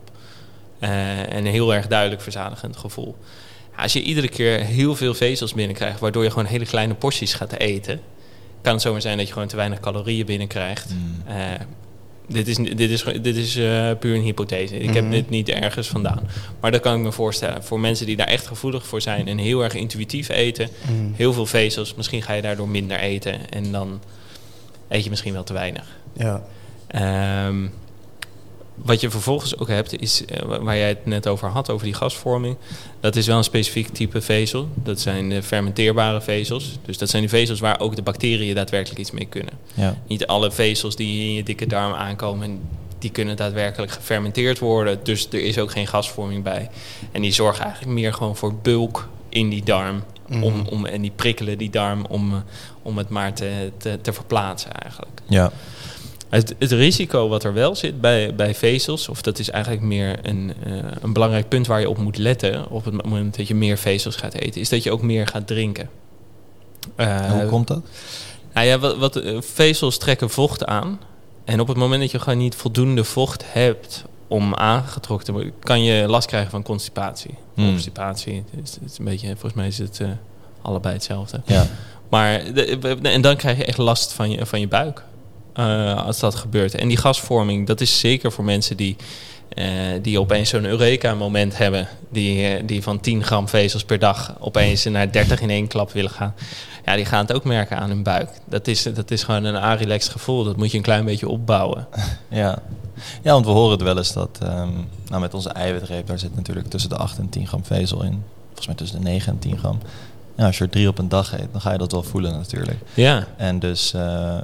Speaker 3: En een heel erg duidelijk verzadigend gevoel. Als je iedere keer heel veel vezels binnenkrijgt, waardoor je gewoon hele kleine porties gaat eten, kan het zomaar zijn dat je gewoon te weinig calorieën binnenkrijgt.
Speaker 1: Mm.
Speaker 3: Dit is, dit is, dit is uh, puur een hypothese. Ik mm -hmm. heb dit niet ergens vandaan. Maar dat kan ik me voorstellen. Voor mensen die daar echt gevoelig voor zijn en heel erg intuïtief eten,
Speaker 2: mm.
Speaker 3: heel veel vezels, misschien ga je daardoor minder eten en dan eet je misschien wel te weinig.
Speaker 2: Ja.
Speaker 3: Um, wat je vervolgens ook hebt, is uh, waar jij het net over had, over die gasvorming. Dat is wel een specifiek type vezel. Dat zijn de fermenteerbare vezels. Dus dat zijn de vezels waar ook de bacteriën daadwerkelijk iets mee kunnen.
Speaker 1: Ja.
Speaker 3: Niet alle vezels die in je dikke darm aankomen, die kunnen daadwerkelijk gefermenteerd worden. Dus er is ook geen gasvorming bij. En die zorgen eigenlijk meer gewoon voor bulk in die darm.
Speaker 2: Mhm.
Speaker 3: Om, om, en die prikkelen die darm om, om het maar te, te, te verplaatsen eigenlijk.
Speaker 1: Ja.
Speaker 3: Het, het, risico wat er wel zit bij, bij vezels, of dat is eigenlijk meer een, uh, een belangrijk punt waar je op moet letten op het moment dat je meer vezels gaat eten, is dat je ook meer gaat drinken.
Speaker 1: Uh, hoe komt dat?
Speaker 3: Nou ja, wat, wat uh, vezels trekken vocht aan. En op het moment dat je gewoon niet voldoende vocht hebt om aangetrokken te worden, kan je last krijgen van constipatie.
Speaker 1: Hmm.
Speaker 3: Constipatie, het is, het is een beetje, volgens mij is het uh, allebei hetzelfde.
Speaker 1: Ja.
Speaker 3: Maar de, en dan krijg je echt last van je, van je buik. Uh, als dat gebeurt. En die gasvorming, dat is zeker voor mensen die eh, die opeens zo'n Eureka-moment hebben. Die, eh, die van 10 gram vezels per dag opeens naar 30 in één klap willen gaan. Ja, die gaan het ook merken aan hun buik. Dat is, dat is gewoon een a-relaxed gevoel. Dat moet je een klein beetje opbouwen.
Speaker 1: Ja. ja, want we horen het wel eens dat ehm, nou met onze eiwitreep, daar zit natuurlijk tussen de 8 en 10 gram vezel in. Volgens mij tussen de 9 en 10 gram. Ja, als je er drie op een dag eet, dan ga je dat wel voelen natuurlijk.
Speaker 3: Ja,
Speaker 1: En dus eh,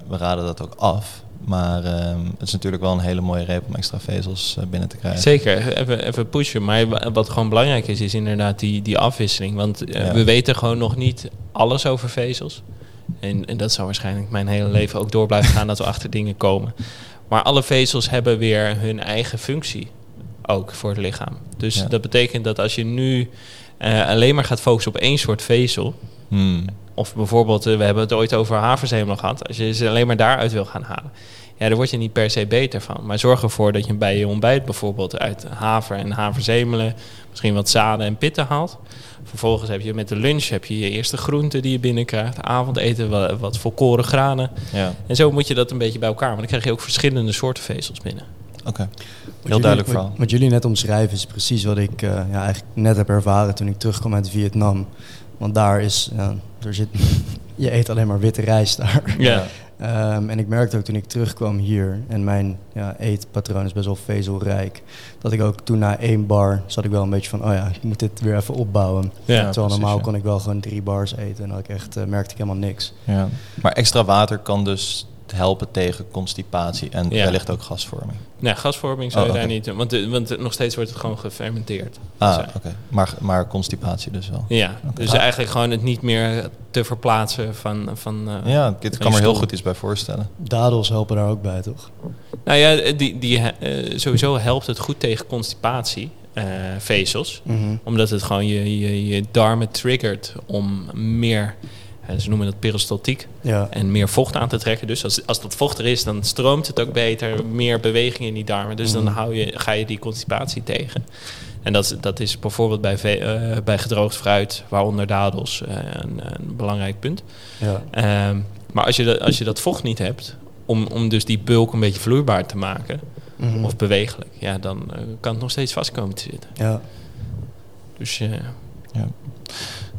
Speaker 1: we raden dat ook af. Maar ehm, het is natuurlijk wel een hele mooie reep om extra vezels eh, binnen te krijgen.
Speaker 3: zeker. Even, even pushen. Maar wa- wat gewoon belangrijk is, is inderdaad die, die afwisseling. Want eh,
Speaker 1: Ja.
Speaker 3: we weten gewoon nog niet alles over vezels. En, en dat zal waarschijnlijk mijn hele leven ook door blijven gaan dat we achter dingen komen. Maar alle vezels hebben weer hun eigen functie. Ook voor het lichaam. Dus
Speaker 1: Ja.
Speaker 3: dat betekent dat als je nu eh, alleen maar gaat focussen op één soort vezel.
Speaker 1: Hmm.
Speaker 3: Of bijvoorbeeld, eh, we hebben het ooit over haverzemel gehad. Als je ze alleen maar daaruit wil gaan halen. Ja, daar word je niet per se beter van. Maar zorg ervoor dat je bij je ontbijt bijvoorbeeld uit haver en haverzemelen... misschien wat zaden en pitten haalt. Vervolgens heb je met de lunch heb je je eerste groenten die je binnenkrijgt. Avondeten wat, wat volkoren granen.
Speaker 1: Ja,
Speaker 3: En zo moet je dat een beetje bij elkaar. Maar dan krijg je ook verschillende soorten vezels binnen.
Speaker 1: Oké. Heel duidelijk verhaal.
Speaker 2: Wat jullie net omschrijven is precies wat ik eh, ja, eigenlijk net heb ervaren toen ik terugkwam uit Vietnam. Want daar is, er zit, je eet alleen maar witte rijst daar.
Speaker 3: Ja.
Speaker 2: Ehm, en ik merkte ook toen ik terugkwam hier en mijn ja, eetpatroon is best wel vezelrijk. Dat ik ook toen na één bar zat ik wel een beetje van, oh ja, ik moet dit weer even opbouwen.
Speaker 3: Ja,
Speaker 2: Terwijl
Speaker 1: precies,
Speaker 2: normaal
Speaker 1: ja.
Speaker 2: kon ik wel gewoon drie bars eten en dan ik echt, eh, merkte ik helemaal niks.
Speaker 1: Ja. Maar extra water kan dus helpen tegen constipatie en
Speaker 3: Ja.
Speaker 1: wellicht ook gasvorming.
Speaker 3: Nee, gasvorming zou
Speaker 1: Oh,
Speaker 3: je daar niet... Want, de- want nog steeds wordt het gewoon gefermenteerd.
Speaker 1: Ah, oké. Maar, maar constipatie dus wel.
Speaker 3: Ja, dus eigenlijk gewoon het niet meer te verplaatsen van... van eh,
Speaker 1: Ja, ik
Speaker 3: Van
Speaker 1: kan me heel goed iets bij voorstellen.
Speaker 2: Dadels helpen daar ook bij, toch?
Speaker 3: Nou ja, die, die, eh, sowieso helpt het goed tegen constipatie, eh, vezels.
Speaker 2: Mhm.
Speaker 3: Omdat het gewoon je, je, je darmen triggert om meer, eh, ze noemen dat peristaltiek,
Speaker 2: Ja.
Speaker 3: en meer vocht aan te trekken. Dus als, als dat vocht er is, dan stroomt het ook beter, meer beweging in die darmen. Dus dan
Speaker 2: Mhm.
Speaker 3: hou je, ga je die constipatie tegen. En dat, is- dat is bijvoorbeeld bij, ve- eh, bij gedroogd fruit, waaronder dadels, eh, een, een belangrijk punt.
Speaker 2: ja.
Speaker 3: Ehm, maar als je, dat, als je dat vocht niet hebt, om, om dus die bulk een beetje vloeibaar te maken,
Speaker 2: Mhm.
Speaker 3: of bewegelijk, ja, dan eh, kan het nog steeds vast komen te zitten.
Speaker 2: ja.
Speaker 3: Dus eh,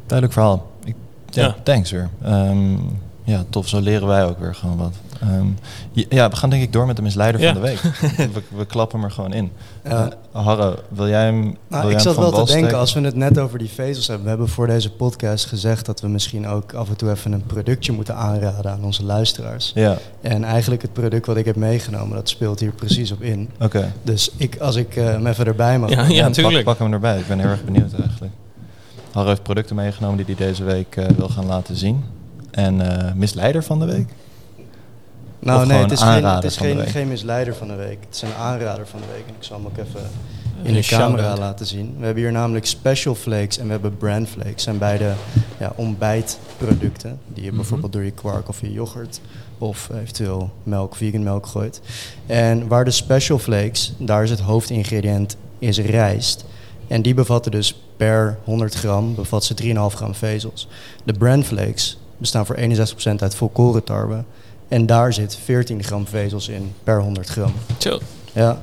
Speaker 1: Duidelijk verhaal. Ja,
Speaker 3: Ja.
Speaker 1: thanks weer. Ehm, ja, tof. Zo leren wij ook weer gewoon wat. Ehm, ja, we gaan denk ik door met de misleider
Speaker 3: Ja.
Speaker 1: van de week. we, we klappen hem er gewoon in.
Speaker 2: Ja.
Speaker 1: Eh, Harro, wil jij hem wil
Speaker 2: Nou,
Speaker 1: jij
Speaker 2: ik zat wel te denken,
Speaker 1: steken?
Speaker 2: als we het net over die vezels hebben. We hebben voor deze podcast gezegd dat we misschien ook af en toe even een productje moeten aanraden aan onze luisteraars.
Speaker 1: Ja,
Speaker 2: En eigenlijk het product wat ik heb meegenomen, dat speelt hier precies op in.
Speaker 1: oké.
Speaker 2: Dus ik, als ik eh, hem even erbij mag.
Speaker 3: Ja,
Speaker 1: Ja, pak, pak hem erbij. Ik ben heel erg benieuwd eigenlijk. Harro heeft producten meegenomen die hij deze week eh, wil gaan laten zien. En eh, misleider van de week?
Speaker 2: nou
Speaker 1: of
Speaker 2: nee, het is, geen, het is misleider van de week. Het is een aanrader van de week. En ik zal hem ook even in de camera
Speaker 3: shout-out.
Speaker 2: laten zien. We hebben hier namelijk Special Flakes en we hebben Brand Flakes. zijn beide ja, ontbijtproducten. Die je
Speaker 3: Mhm.
Speaker 2: bijvoorbeeld door je kwark of je yoghurt of eventueel melk, vegan melk gooit. En waar de Special Flakes, daar is het hoofdingrediënt, is rijst. En die bevatten dus per 100 gram bevat ze 3,5 gram vezels. De Brand Flakes bestaan voor 61% uit volkoren tarwe. En daar zit 14 gram vezels in per 100 gram.
Speaker 3: Zo.
Speaker 2: Ja,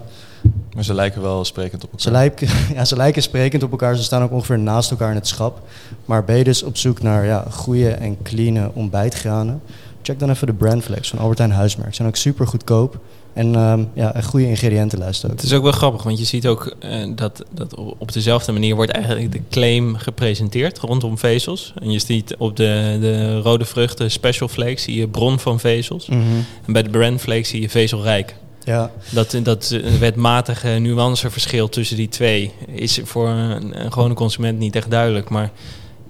Speaker 1: Maar ze lijken wel sprekend op elkaar.
Speaker 2: ze lijken, ja, ze lijken sprekend op elkaar. Ze staan ook ongeveer naast elkaar in het schap. Maar ben je dus op zoek naar ja, goede en clean ontbijtgranen? Check dan even de Brandflex van Albertijn Huismerk. Ze zijn ook super goedkoop. En ehm, ja, een goede ingrediëntenlijst ook.
Speaker 3: Het is ook wel grappig, want je ziet ook eh, dat, dat op dezelfde manier wordt eigenlijk de claim gepresenteerd rondom vezels. En je ziet op de, de rode vruchten special flakes zie je bron van vezels.
Speaker 2: Mhm.
Speaker 3: En bij de brand flakes zie je vezelrijk.
Speaker 2: Ja,
Speaker 3: Dat, dat eh, wetmatige nuanceverschil tussen die twee is voor een, een gewone consument niet echt duidelijk. Maar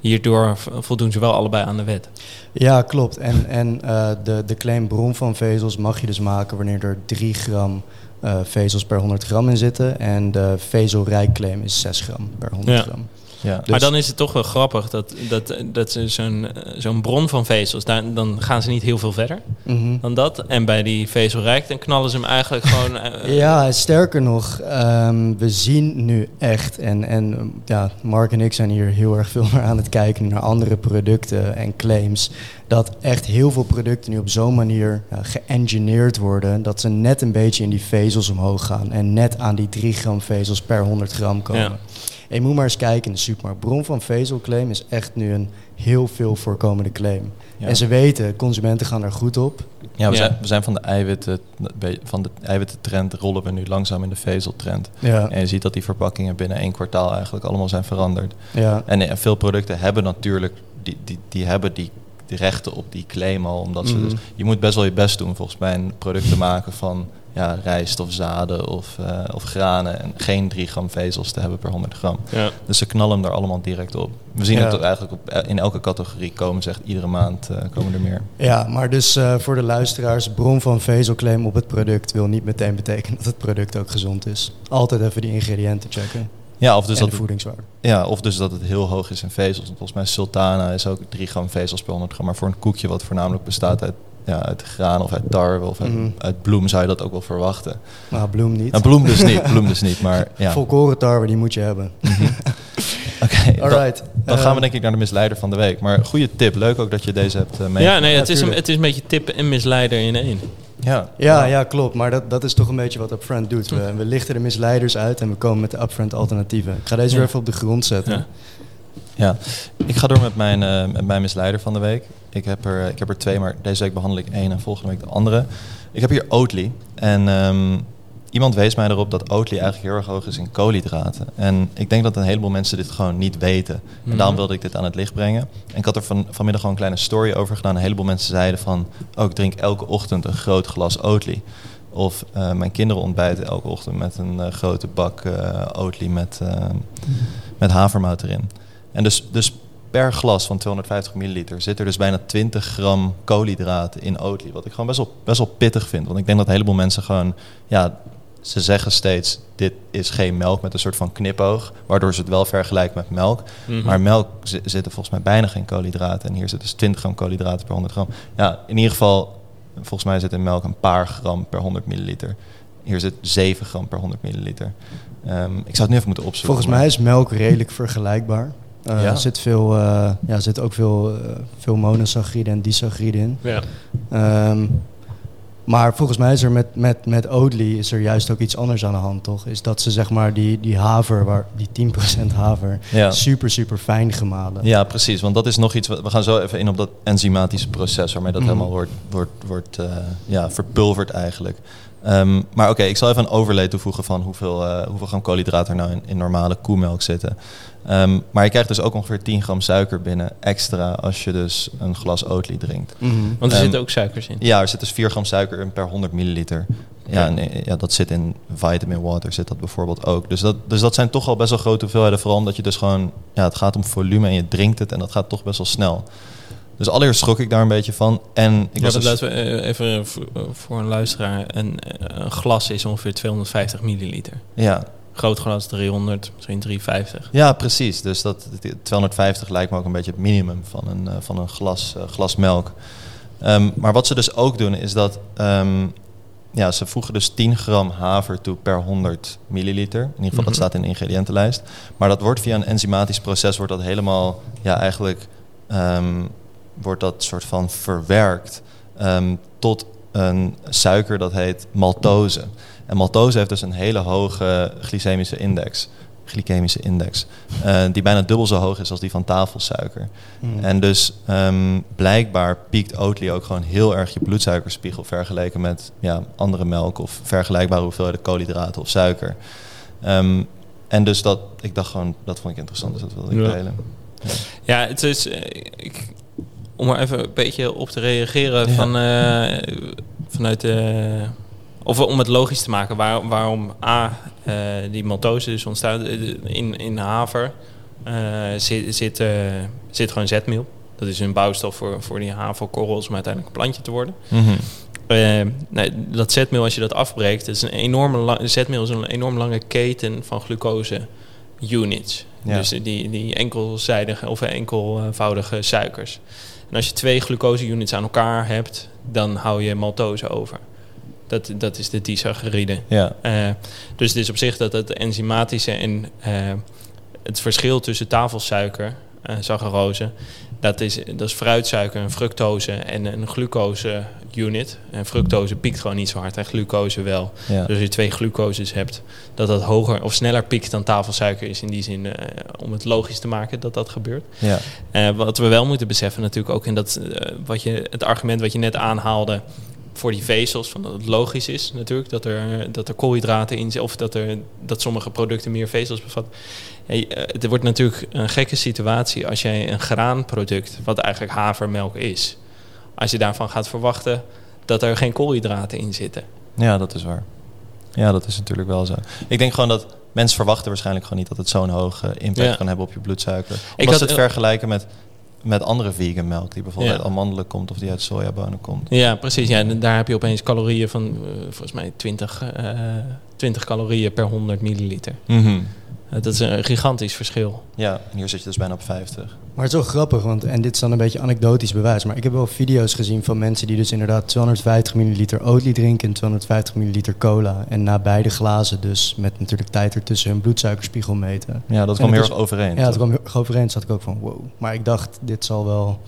Speaker 3: hierdoor voldoen ze wel allebei aan de wet.
Speaker 2: ja klopt. En, en eh, de, de claim bron van vezels mag je dus maken wanneer er 3 gram eh, vezels per 100 gram in zitten. En de vezelrijk claim is 6 gram per 100
Speaker 3: Ja.
Speaker 2: gram.
Speaker 1: Ja.
Speaker 2: Dus-
Speaker 3: Maar dan is het toch wel grappig dat, dat, dat ze zo'n zo'n bron van vezels, daar, dan gaan ze niet heel veel verder
Speaker 2: Mhm.
Speaker 3: dan dat. En bij die vezelrijk, dan knallen ze hem eigenlijk gewoon... eh,
Speaker 2: Ja, sterker nog, ehm, we zien nu echt, en, en ja, Mark en ik zijn hier heel erg veel naar aan het kijken naar andere producten en claims, dat echt heel veel producten nu op zo'n manier ja, geëngineerd worden, dat ze net een beetje in die vezels omhoog gaan en net aan die 3 gram vezels per 100 gram komen.
Speaker 3: Ja.
Speaker 2: En je moet maar eens kijken in de supermarkt. Bron van vezelclaim is echt nu een heel veel voorkomende claim.
Speaker 1: Ja.
Speaker 2: En ze weten, consumenten gaan daar goed op.
Speaker 1: Ja, we,
Speaker 3: Ja.
Speaker 1: Zijn, we zijn van de eiwitten, van de eiwittentrend rollen we nu langzaam in de vezeltrend.
Speaker 2: Ja,
Speaker 1: En je ziet dat die verpakkingen binnen één kwartaal eigenlijk allemaal zijn veranderd.
Speaker 2: ja.
Speaker 1: En, eh, veel producten hebben natuurlijk die, die, die hebben die, rechten op die claim al. Omdat ze
Speaker 2: Mhm.
Speaker 1: dus, je moet best wel je best doen volgens mij een product te maken van ja, rijst of zaden of, eh, of granen. En geen 3 gram vezels te hebben per 100 gram.
Speaker 3: ja.
Speaker 1: Dus ze knallen hem daar allemaal direct op. We zien
Speaker 2: Ja.
Speaker 1: het eigenlijk op, eh, in elke categorie komen ze echt iedere maand eh, komen er meer.
Speaker 2: Ja, maar dus eh, voor de luisteraars, bron van vezelclaim op het product wil niet meteen betekenen dat het product ook gezond is. Altijd even die ingrediënten checken.
Speaker 1: Ja, of dus dat
Speaker 2: de voedingswaarde.
Speaker 1: Ja, of dus dat het heel hoog is in vezels. Volgens mij sultana is ook 3 gram vezels per 100 gram. Maar voor een koekje wat voornamelijk bestaat uit, ja, uit graan of uit tarwe of uit,
Speaker 2: Mhm.
Speaker 1: uit bloem zou je dat ook wel verwachten.
Speaker 2: Nou, bloem niet.
Speaker 1: Nou, bloem dus niet, bloem dus niet, maar ja.
Speaker 2: Volkoren tarwe, die moet je hebben.
Speaker 1: Oké, dan,
Speaker 2: Alright.
Speaker 1: dan gaan we
Speaker 2: Ehm,
Speaker 1: denk ik naar de misleider van de week. Maar goede tip, leuk ook dat je deze hebt uh, mee.
Speaker 3: ja, nee, het,
Speaker 2: Ja,
Speaker 3: is een, het is een beetje tip en misleider in één.
Speaker 1: ja.
Speaker 2: Ja, ja, klopt. Maar dat, dat is toch een beetje wat Upfront doet. We, we lichten de misleiders uit en we komen met de Upfront alternatieven. Ik ga deze
Speaker 3: Ja.
Speaker 2: weer even op de grond zetten.
Speaker 3: Ja.
Speaker 1: Ja, ik ga door met mijn, eh, met mijn misleider van de week. Ik heb, er, ik heb er twee, maar deze week behandel ik één en volgende week de andere. Ik heb hier Oatly. En ehm, iemand wees mij erop dat Oatly eigenlijk heel erg hoog is in koolhydraten. En ik denk dat een heleboel mensen dit gewoon niet weten. En
Speaker 3: Mhm.
Speaker 1: daarom wilde ik dit aan het licht brengen. En ik had er van, vanmiddag gewoon een kleine story over gedaan. Een heleboel mensen zeiden van... oh, ik drink elke ochtend een groot glas Oatly. Of eh, mijn kinderen ontbijten elke ochtend met een eh, grote bak eh Oatly met, eh, met havermout erin. En dus, dus per glas van 250 milliliter zit er dus bijna 20 gram koolhydraten in Oatly. Wat ik gewoon best wel, best wel pittig vind. Want ik denk dat een heleboel mensen gewoon... Ja, ze zeggen steeds, dit is geen melk met een soort van knipoog. Waardoor ze het wel vergelijken met melk.
Speaker 3: Mhm.
Speaker 1: Maar melk zi- zitten volgens mij bijna geen koolhydraten. En hier zit dus 20 gram koolhydraten per 100 gram. Ja, in ieder geval, volgens mij zit in melk een paar gram per 100 milliliter. Hier zit 7 gram per 100 milliliter. Ehm, ik zou het nu even moeten opzoeken.
Speaker 2: Volgens
Speaker 1: maar-
Speaker 2: mij is melk redelijk vergelijkbaar. Eh,
Speaker 1: Ja.
Speaker 2: Er zit, veel, eh, ja, zit ook veel, eh, veel monosaccharide en disaccharide in.
Speaker 3: Ja.
Speaker 2: Ehm, maar volgens mij is er met, met, met Oatly is er juist ook iets anders aan de hand, toch? Is dat ze zeg maar die, die haver, waar, die 10% haver,
Speaker 1: Ja.
Speaker 2: super, super fijn gemalen.
Speaker 1: Ja, precies. Want dat is nog iets. We gaan zo even in op dat enzymatische proces waarmee dat
Speaker 2: Mhm.
Speaker 1: helemaal wordt, wordt, wordt ja, verpulverd eigenlijk. Ehm, maar oké, ik zal even een overlay toevoegen van hoeveel, eh, hoeveel gram koolhydraten er nou in, in normale koemelk zitten. Ehm, maar je krijgt dus ook ongeveer 10 gram suiker binnen extra als je dus een glas Oatly drinkt.
Speaker 2: Mhm.
Speaker 3: Want er
Speaker 1: Ehm,
Speaker 3: zitten ook suikers in.
Speaker 1: Ja, er zit dus 4 gram suiker in per 100 milliliter. Ja, en, eh, ja, dat zit in vitamin water, zit dat bijvoorbeeld ook. Dus dat, dus dat zijn toch al best wel grote hoeveelheden. Vooral omdat je dus gewoon, ja, het gaat om volume en je drinkt het en dat gaat toch best wel snel. Dus allereerst schrok ik daar een beetje van. En ik
Speaker 3: ja,
Speaker 1: was dus-
Speaker 3: laten we eh, even voor, voor een luisteraar. Een, eh, een glas is ongeveer 250 milliliter.
Speaker 1: ja,
Speaker 3: Groot glas 300, misschien 350.
Speaker 1: ja, precies. Dus dat, die 250 lijkt me ook een beetje het minimum van een, eh, van een glas, eh, glas melk. Ehm, maar wat ze dus ook doen is dat ehm, ja, ze voegen dus 10 gram haver toe per 100 milliliter. In ieder geval, dat
Speaker 3: Mhm.
Speaker 1: staat in de ingrediëntenlijst. Maar dat wordt via een enzymatisch proces wordt dat helemaal, ja, eigenlijk ehm, wordt dat soort van verwerkt ehm, tot een suiker dat heet maltose. En maltose heeft dus een hele hoge glycemische index, glycemische index, eh, die bijna dubbel zo hoog is als die van tafelsuiker.
Speaker 2: Mhm.
Speaker 1: En dus ehm, blijkbaar piekt Oatly ook gewoon heel erg je bloedsuikerspiegel vergeleken met ja, andere melk of vergelijkbare hoeveelheden koolhydraten of suiker. Ehm, en dus dat, ik dacht gewoon, dat vond ik interessant, dus dat wilde ik
Speaker 3: Ja.
Speaker 1: delen.
Speaker 3: Ja, het is. eh, ik, om er even een beetje op te reageren
Speaker 1: Ja.
Speaker 3: van, eh, vanuit de. Of om het logisch te maken, waar, waarom A, eh, die maltose dus ontstaat eh, in, in haver, eh, zit, zit, eh, zit gewoon zetmeel. Dat is een bouwstof voor, voor die haverkorrels om uiteindelijk een plantje te worden.
Speaker 1: Mhm.
Speaker 3: Eh, nee, dat zetmeel, als je dat afbreekt, is een enorme zetmeel is een enorm lange keten van glucose units.
Speaker 1: Ja.
Speaker 3: Dus die, die enkelzijdige of enkelvoudige suikers. En als je twee glucose units aan elkaar hebt, dan hou je maltose over. Dat, dat is de disaccharide.
Speaker 1: Ja,
Speaker 3: Eh, dus het is op zich dat het enzymatische en eh, het verschil tussen tafelsuiker, eh saccharose, dat is, dat is fruitsuiker en fructose en een glucose unit. En fructose piekt gewoon niet zo hard en glucose wel.
Speaker 1: ja.
Speaker 3: Dus als je twee glucoses hebt, dat dat hoger of sneller piekt dan tafelsuiker is in die zin, eh, om het logisch te maken dat dat gebeurt.
Speaker 1: ja.
Speaker 3: Eh, wat we wel moeten beseffen natuurlijk ook in dat eh, wat je, het argument wat je net aanhaalde voor die vezels, van dat het logisch is natuurlijk dat er, dat er koolhydraten in zitten of dat, er, dat sommige producten meer vezels bevatten. Hey, eh, het wordt natuurlijk een gekke situatie als jij een graanproduct, wat eigenlijk havermelk is, als je daarvan gaat verwachten dat er geen koolhydraten in zitten.
Speaker 1: Ja, dat is waar. Ja, dat is natuurlijk wel zo. Ik denk gewoon dat mensen verwachten waarschijnlijk gewoon niet dat het zo'n hoge impact
Speaker 3: Ja.
Speaker 1: kan hebben op je bloedsuiker.
Speaker 3: Ik had-
Speaker 1: ze het vergelijken met, met andere vegan melk, die bijvoorbeeld
Speaker 3: Ja.
Speaker 1: uit amandelen komt of die uit sojabonen komt.
Speaker 3: Ja, precies. Ja, en daar heb je opeens calorieën van eh, volgens mij 20, eh 20 calorieën per 100 milliliter.
Speaker 1: Mhm.
Speaker 3: Eh, dat is een gigantisch verschil.
Speaker 1: Ja, en hier zit je dus bijna op 50.
Speaker 2: Maar het is wel grappig, want, en dit is dan een beetje anekdotisch bewijs, maar ik heb wel video's gezien van mensen die dus inderdaad 250 milliliter Oatly drinken en 250 milliliter cola. En na beide glazen dus met natuurlijk tijd ertussen hun bloedsuikerspiegel meten.
Speaker 1: Ja, dat kwam heel erg overeen.
Speaker 2: Ja,
Speaker 1: toch?
Speaker 2: kwam heel erg overeen. zat ik ook van wow. Maar ik dacht, dit zal wel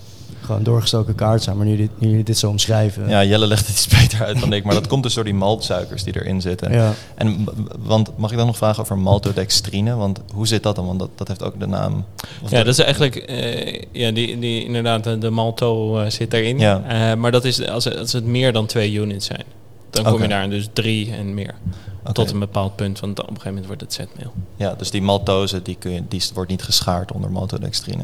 Speaker 2: gewoon doorgestoken kaart zijn. Maar nu, dit, nu jullie dit zo omschrijven.
Speaker 1: Ja, Jelle legt het iets beter uit dan ik, maar dat komt dus door die maltsuikers die erin zitten.
Speaker 2: ja.
Speaker 1: En want mag ik dan nog vragen over maltodextrine? Want hoe zit dat dan? Want dat, dat heeft ook de naam. of
Speaker 3: Ja, dat is eigenlijk, eh, ja, die, die, inderdaad, de, malto eh, zit daarin.
Speaker 1: Ja.
Speaker 3: Eh, maar dat is als, het- als het meer dan twee units zijn. Dan kom je daar dus drie en meer. Tot een bepaald punt, want op een gegeven moment wordt het zetmeel.
Speaker 1: Ja, dus die maltose die kun je, die wordt niet geschaard onder maltodextrine.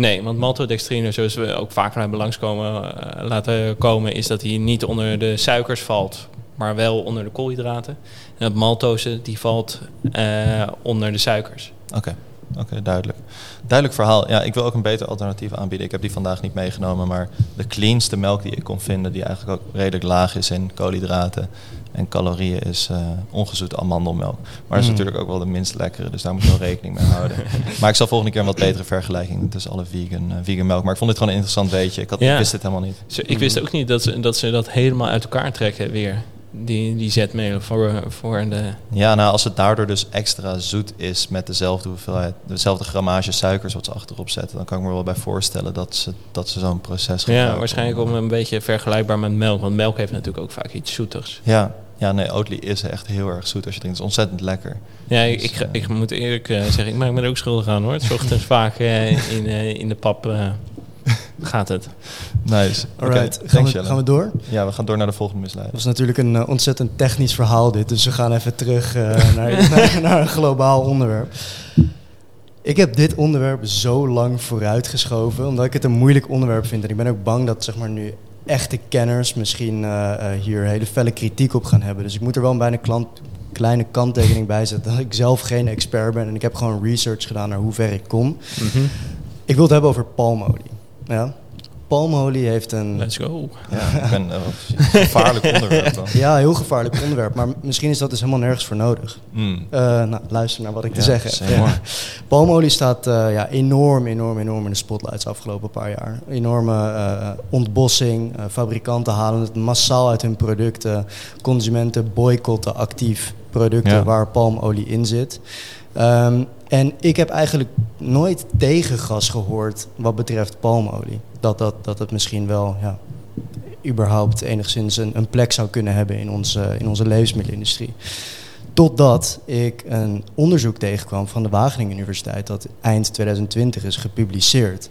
Speaker 3: Nee, want maltodextrine, zoals we ook vaker hebben langskomen eh, laten komen, is dat hij niet onder de suikers valt, maar wel onder de koolhydraten. En dat maltose, die valt eh, onder de suikers.
Speaker 1: Oké, oké, duidelijk. Duidelijk verhaal. Ja, ik wil ook een beter alternatief aanbieden. Ik heb die vandaag niet meegenomen, maar de cleanste melk die ik kon vinden, die eigenlijk ook redelijk laag is in koolhydraten en calorieën, is eh, ongezoete amandelmelk. Maar dat is
Speaker 2: Mm.
Speaker 1: natuurlijk ook wel de minst lekkere, dus daar moet je wel rekening mee houden. maar ik zal volgende keer een wat betere vergelijking tussen alle vegan, eh, vegan melk. Maar ik vond dit gewoon een interessant weetje. Ik, had,
Speaker 3: Ja.
Speaker 1: ik wist dit helemaal niet.
Speaker 3: Zo, ik wist ook niet dat ze, dat ze dat helemaal uit elkaar trekken weer, die, die zetmelen voor, voor de...
Speaker 1: Ja, nou als het daardoor dus extra zoet is met dezelfde hoeveelheid, dezelfde grammage suikers wat ze achterop zetten, dan kan ik me wel bij voorstellen dat ze, dat ze zo'n proces
Speaker 3: Ja,
Speaker 1: gebruiken
Speaker 3: waarschijnlijk
Speaker 1: om-
Speaker 3: een beetje vergelijkbaar met melk, want melk heeft natuurlijk ook vaak iets zoeters.
Speaker 1: Ja, ja, nee, Oatly is echt heel erg zoet als je drinkt. Het is ontzettend lekker.
Speaker 3: Ja, ik,
Speaker 1: Dus,
Speaker 3: ik,
Speaker 1: eh,
Speaker 3: ik moet eerlijk eh, zeggen, ik maak me er ook schuldig aan hoor. Het ochtends vaak eh, in, in de pap gaat het.
Speaker 1: Nice. Oké,
Speaker 2: Alright, gaan, we,
Speaker 1: Jelle.
Speaker 2: gaan we door?
Speaker 1: Ja, we gaan door naar de volgende
Speaker 2: Dat
Speaker 1: misleiding.
Speaker 2: was natuurlijk een eh, ontzettend technisch verhaal dit. Dus we gaan even terug eh, naar, naar, naar een globaal onderwerp. Ik heb dit onderwerp zo lang vooruitgeschoven, omdat ik het een moeilijk onderwerp vind. En ik ben ook bang dat zeg maar, nu echte kenners misschien eh, eh, hier hele felle kritiek op gaan hebben. Dus ik moet er wel een bijna klant, kleine kanttekening bij zetten dat ik zelf geen expert ben. En ik heb gewoon research gedaan naar hoe ver ik kom. Ik wil het hebben over palmolie. Ja? Palmolie heeft een...
Speaker 3: Let's go.
Speaker 1: Ja, ik ben eh, een gevaarlijk onderwerp dan.
Speaker 2: Ja, heel gevaarlijk onderwerp. Maar misschien is dat dus helemaal nergens voor nodig.
Speaker 1: Mm.
Speaker 2: Eh, nou, luister naar wat ik te zeggen
Speaker 1: zeg
Speaker 2: heb. Ja. Palmolie staat eh, ja, enorm, enorm, enorm in de spotlights de afgelopen paar jaar. Enorme eh, ontbossing. fabrikanten halen het massaal uit hun producten. Consumenten boycotten actief producten
Speaker 1: Ja.
Speaker 2: waar palmolie in zit. Ehm, en ik heb eigenlijk nooit tegengas gehoord wat betreft palmolie. Dat, dat, dat het misschien wel ja, überhaupt enigszins een, een plek zou kunnen hebben in onze, in onze levensmiddelenindustrie. Totdat ik een onderzoek tegenkwam van de Wageningen Universiteit dat eind 2020 is gepubliceerd.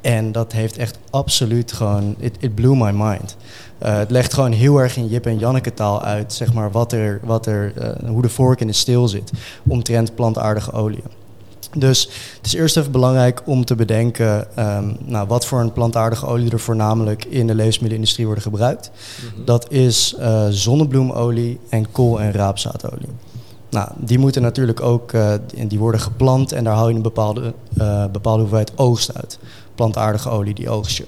Speaker 2: En dat heeft echt absoluut gewoon, it, it blew my mind. Eh, het legt gewoon heel erg in Jip en Janneke taal uit, zeg maar, wat er, wat er, eh, hoe de vork in de steel zit omtrent plantaardige oliën. Dus het is eerst even belangrijk om te bedenken ehm, nou, wat voor een plantaardige olie er voornamelijk in de levensmiddelenindustrie worden gebruikt. Dat is eh, zonnebloemolie en kool- en raapzaadolie. Nou, die moeten natuurlijk ook, eh, die- worden geplant en daar haal je een bepaalde, bepaalde hoeveelheid oogst uit. Plantaardige olie, die oogst je.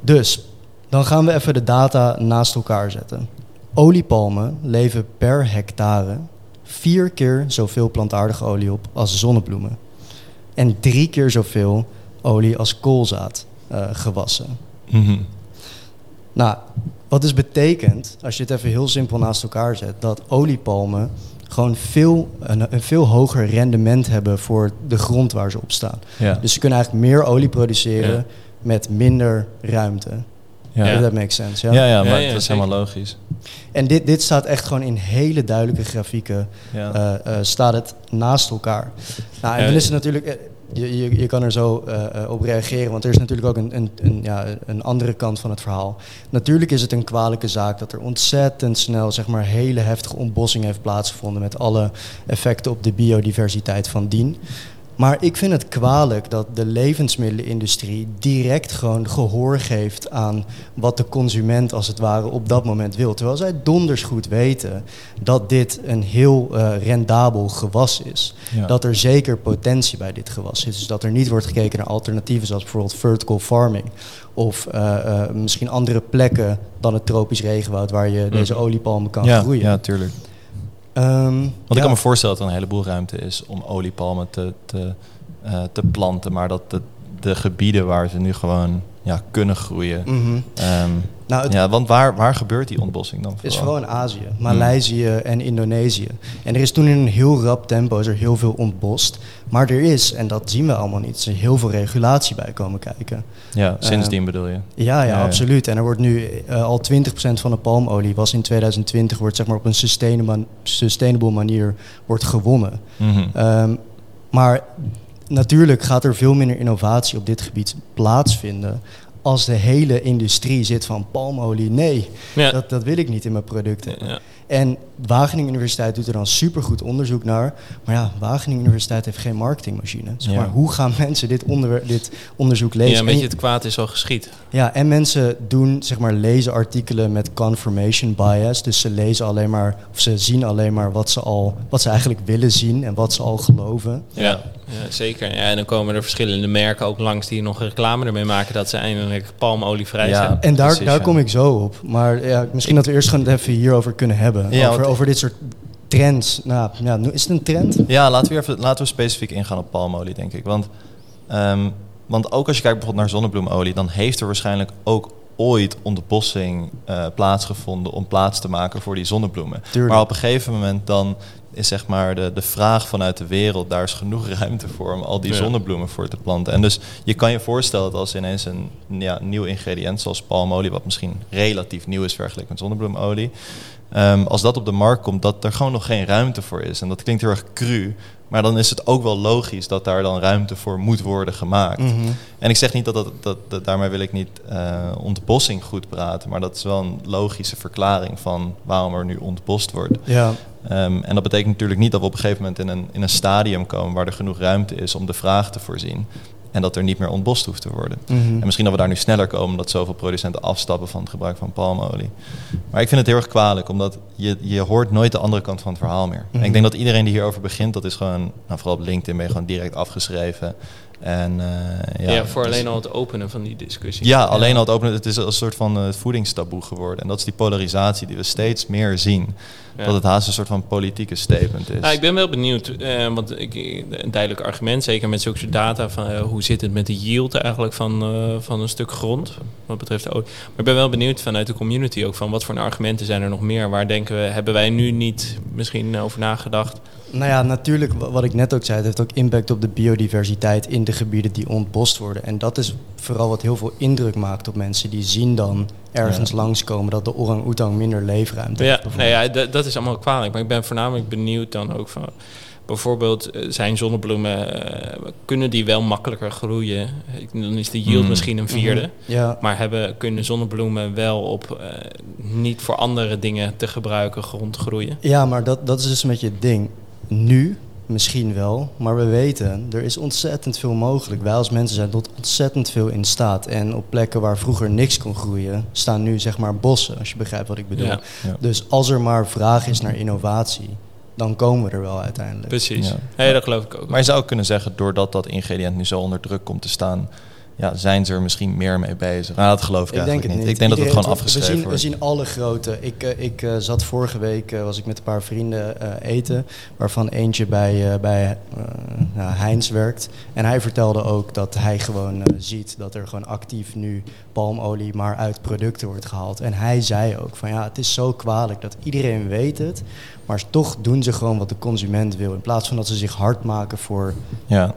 Speaker 2: Dus, dan gaan we even de data naast elkaar zetten. Oliepalmen leven per hectare vier keer zoveel plantaardige olie op als zonnebloemen. En drie keer zoveel olie als koolzaad eh, gewassen.
Speaker 1: Mhm.
Speaker 2: Nou, wat dus betekent, als je het even heel simpel naast elkaar zet, dat oliepalmen gewoon veel, een, een veel hoger rendement hebben voor de grond waar ze op staan.
Speaker 1: Ja.
Speaker 2: Dus ze kunnen eigenlijk meer olie produceren
Speaker 3: Ja.
Speaker 2: met minder ruimte.
Speaker 1: ja. Ja.
Speaker 2: that makes sense. Ja?
Speaker 1: Ja, ja, maar
Speaker 3: Ja, ja,
Speaker 1: dat is helemaal logisch.
Speaker 2: En dit, dit staat echt gewoon in hele duidelijke grafieken.
Speaker 1: Ja.
Speaker 2: eh, eh, staat het naast elkaar. Nou, en
Speaker 3: Ja.
Speaker 2: dan is het natuurlijk. Je, je, je kan er zo eh, eh, op reageren, want er is natuurlijk ook een, een, een, ja, een andere kant van het verhaal. Natuurlijk is het een kwalijke zaak dat er ontzettend snel zeg maar, hele heftige ontbossing heeft plaatsgevonden met alle effecten op de biodiversiteit van dien. Maar ik vind het kwalijk dat de levensmiddelenindustrie direct gewoon gehoor geeft aan wat de consument als het ware op dat moment wil. Terwijl zij donders goed weten dat dit een heel eh, rendabel gewas is.
Speaker 1: Ja.
Speaker 2: Dat er zeker potentie bij dit gewas is. Dus dat er niet wordt gekeken naar alternatieven zoals bijvoorbeeld vertical farming. Of eh, eh, misschien andere plekken dan het tropisch regenwoud waar je deze oliepalmen kan
Speaker 1: ja,
Speaker 2: groeien.
Speaker 1: ja, tuurlijk.
Speaker 2: Ehm,
Speaker 1: Want ik kan me voorstellen dat er een heleboel ruimte is om oliepalmen te, te, eh, te planten. Maar dat de, de gebieden waar ze nu gewoon ja, kunnen groeien.
Speaker 2: Mhm.
Speaker 1: ehm,
Speaker 2: Nou, het
Speaker 1: ja, want waar, waar gebeurt die ontbossing dan
Speaker 2: is
Speaker 1: vooral?
Speaker 2: in Azië, Maleisië en Indonesië. En er is toen in een heel rap tempo is er heel veel ontbost. Maar er is, en dat zien we allemaal niet, er is heel veel regulatie bij komen kijken.
Speaker 1: Ja, sindsdien
Speaker 2: Ehm,
Speaker 1: bedoel je.
Speaker 2: Ja, ja,
Speaker 1: Ja, ja.
Speaker 2: absoluut. En er wordt nu eh, al 20% van de palmolie was in 2020 wordt zeg maar op een sustainable, sustainable manier wordt gewonnen.
Speaker 1: Mhm.
Speaker 2: Ehm, maar natuurlijk gaat er veel minder innovatie op dit gebied plaatsvinden als de hele industrie zit van palmolie. Nee,
Speaker 3: Ja.
Speaker 2: dat, dat wil ik niet in mijn product hebben.
Speaker 3: Ja.
Speaker 2: En Wageningen Universiteit doet er dan supergoed onderzoek naar. Maar ja, Wageningen Universiteit heeft geen marketingmachine. Zeg maar, hoe gaan mensen dit, onderwer- dit onderzoek lezen?
Speaker 3: Ja, een
Speaker 2: En
Speaker 3: beetje
Speaker 2: je-
Speaker 3: het kwaad is al geschied.
Speaker 2: ja, en mensen doen, zeg maar, lezen artikelen met confirmation bias. Dus ze lezen alleen maar, of ze zien alleen maar wat ze al, wat ze eigenlijk willen zien en wat ze al geloven.
Speaker 3: Ja, ja zeker. Ja, en dan komen er verschillende merken ook langs die nog reclame ermee maken dat ze eindelijk palmolievrij
Speaker 1: Ja.
Speaker 3: zijn.
Speaker 2: En daar,
Speaker 1: Precies,
Speaker 2: daar
Speaker 1: ja.
Speaker 2: kom ik zo op. Maar ja, misschien dat we eerst gewoon het even hierover kunnen hebben.
Speaker 1: Ja,
Speaker 2: over, over dit soort trends. Nou, ja, is het een trend?
Speaker 1: Ja, laten we, even, laten we specifiek ingaan op palmolie, denk ik. Want, ehm, want ook als je kijkt bijvoorbeeld naar zonnebloemolie, dan heeft er waarschijnlijk ook ooit ontbossing eh plaatsgevonden om plaats te maken voor die zonnebloemen.
Speaker 2: Tuurlijk.
Speaker 1: Maar op een gegeven moment dan is zeg maar de, de vraag vanuit de wereld, daar is genoeg ruimte voor om al die
Speaker 3: Ja.
Speaker 1: zonnebloemen voor te planten. En dus je kan je voorstellen dat als ineens een ja, nieuw ingrediënt zoals palmolie, wat misschien relatief nieuw is vergeleken met zonnebloemolie, Ehm, als dat op de markt komt, dat er gewoon nog geen ruimte voor is. En dat klinkt heel erg cru. Maar dan is het ook wel logisch dat daar dan ruimte voor moet worden gemaakt.
Speaker 2: Mhm.
Speaker 1: En ik zeg niet dat, dat, dat, dat- daarmee wil ik niet eh, ontbossing goed praten. Maar dat is wel een logische verklaring van waarom er nu ontbost wordt.
Speaker 2: Ja,
Speaker 1: Ehm, en dat betekent natuurlijk niet dat we op een gegeven moment in een, in een stadium komen waar er genoeg ruimte is om de vraag te voorzien. En dat er niet meer ontbost hoeft te worden.
Speaker 2: Mhm.
Speaker 1: En misschien dat we daar nu sneller komen omdat zoveel producenten afstappen van het gebruik van palmolie. Maar ik vind het heel erg kwalijk, omdat je, je hoort nooit de andere kant van het verhaal meer. En
Speaker 2: Mhm.
Speaker 1: ik denk dat iedereen die hierover begint, dat is gewoon, nou, vooral op LinkedIn ben je gewoon direct afgeschreven. En, eh,
Speaker 3: Ja,
Speaker 1: ja,
Speaker 3: voor
Speaker 1: dus-
Speaker 3: alleen al het openen van die discussie.
Speaker 1: Ja, alleen al het openen, het is een soort van eh, voedingstaboe geworden. En dat is die polarisatie die we steeds meer zien.
Speaker 3: Ja.
Speaker 1: Dat het haast een soort van politieke statement is.
Speaker 3: Nou, ik ben wel benieuwd, eh, want ik, een duidelijk argument, zeker met zulke soort data, van eh, hoe zit het met de yield eigenlijk van, eh, van een stuk grond, wat betreft de olie. Maar ik ben wel benieuwd vanuit de community ook van wat voor argumenten zijn er nog meer? Waar denken we, hebben wij nu niet misschien over nagedacht?
Speaker 2: Nou ja, natuurlijk, wa- wat ik net ook zei, het heeft ook impact op de biodiversiteit in de gebieden die ontbost worden. En dat is vooral wat heel veel indruk maakt op mensen. Die zien dan ergens
Speaker 1: Ja.
Speaker 2: langskomen dat de orang-oetang minder leefruimte
Speaker 3: Ja,
Speaker 2: heeft.
Speaker 3: nou ja, dat is allemaal kwalijk. Maar ik ben voornamelijk benieuwd dan ook van... Bijvoorbeeld eh, zijn zonnebloemen, eh, kunnen die wel makkelijker groeien? Ik- Dan is de yield
Speaker 1: Mm.
Speaker 3: misschien een vierde.
Speaker 2: Mhm. Ja,
Speaker 3: Maar hebben, kunnen zonnebloemen wel op eh, niet voor andere dingen te gebruiken grond groeien?
Speaker 2: ja, maar dat, dat is dus een beetje het ding. Nu misschien wel, maar we weten, er is ontzettend veel mogelijk. Wij als mensen zijn tot ontzettend veel in staat. En op plekken waar vroeger niks kon groeien, staan nu zeg maar bossen, als je begrijpt wat ik bedoel.
Speaker 3: Ja.
Speaker 1: Ja.
Speaker 2: Dus als er maar vraag is naar innovatie, dan komen we er wel uiteindelijk.
Speaker 3: Precies.
Speaker 1: Ja.
Speaker 3: Dat geloof ik ook.
Speaker 1: Maar je zou kunnen zeggen, doordat dat ingrediënt nu zo onder druk komt te staan, ja, zijn ze er misschien meer mee bezig? Nou, dat geloof ik,
Speaker 2: Ik denk
Speaker 1: eigenlijk
Speaker 2: het
Speaker 1: niet.
Speaker 2: niet.
Speaker 1: Ik denk dat het gewoon afgeschreven
Speaker 2: we zien,
Speaker 1: wordt.
Speaker 2: We zien alle grote. Ik, eh, ik eh, zat vorige week, eh, was ik met een paar vrienden eten, waarvan eentje bij, bij nou, Heinz werkt. En hij vertelde ook dat hij gewoon ziet dat er gewoon actief nu palmolie maar uit producten wordt gehaald. En hij zei ook van ja, het is zo kwalijk dat iedereen weet het, maar toch doen ze gewoon wat de consument wil. In plaats van dat ze zich hard maken voor...
Speaker 1: Ja.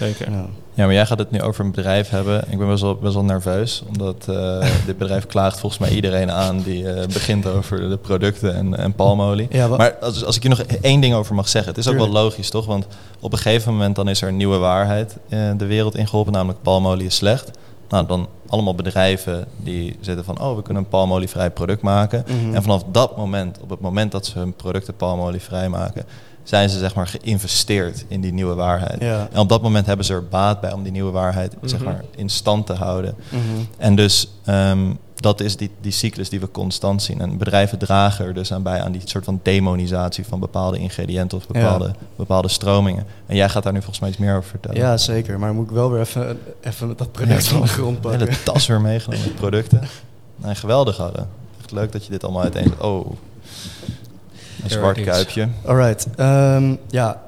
Speaker 3: Zeker.
Speaker 2: nou,
Speaker 1: ja, maar jij gaat het nu over een bedrijf hebben. Ik ben best wel, best wel nerveus, omdat eh, dit bedrijf klaagt volgens mij iedereen aan die eh, begint over de producten en, en palmolie.
Speaker 2: Ja,
Speaker 1: maar als, als ik je nog één ding over mag zeggen, het is ook wel logisch, toch? Want op een gegeven moment dan is er een nieuwe waarheid eh, de wereld ingeholpen, namelijk palmolie is slecht. Nou, dan allemaal bedrijven die zitten van, oh, we kunnen een palmolievrij product maken.
Speaker 2: Mhm.
Speaker 1: En vanaf dat moment, op het moment dat ze hun producten palmolievrij maken, zijn ze zeg maar geïnvesteerd in die nieuwe waarheid.
Speaker 2: Ja.
Speaker 1: En op dat moment hebben ze er baat bij om die nieuwe waarheid zeg
Speaker 3: Mhm.
Speaker 1: maar, in stand te houden.
Speaker 2: mhm.
Speaker 1: En dus ehm, dat is die, die cyclus die we constant zien. En bedrijven dragen er dus aan bij aan die soort van demonisatie van bepaalde ingrediënten of bepaalde, bepaalde stromingen. En jij gaat daar nu volgens mij iets meer over vertellen.
Speaker 2: Ja, zeker. Maar moet ik wel weer even, even dat product van de grond
Speaker 1: De
Speaker 2: pakken.
Speaker 1: hele tas weer meegenomen met producten. Nee, geweldig hadden. Echt leuk dat je dit allemaal uiteen... Oh, een zwart kuipje.
Speaker 2: Alright. ehm, ja,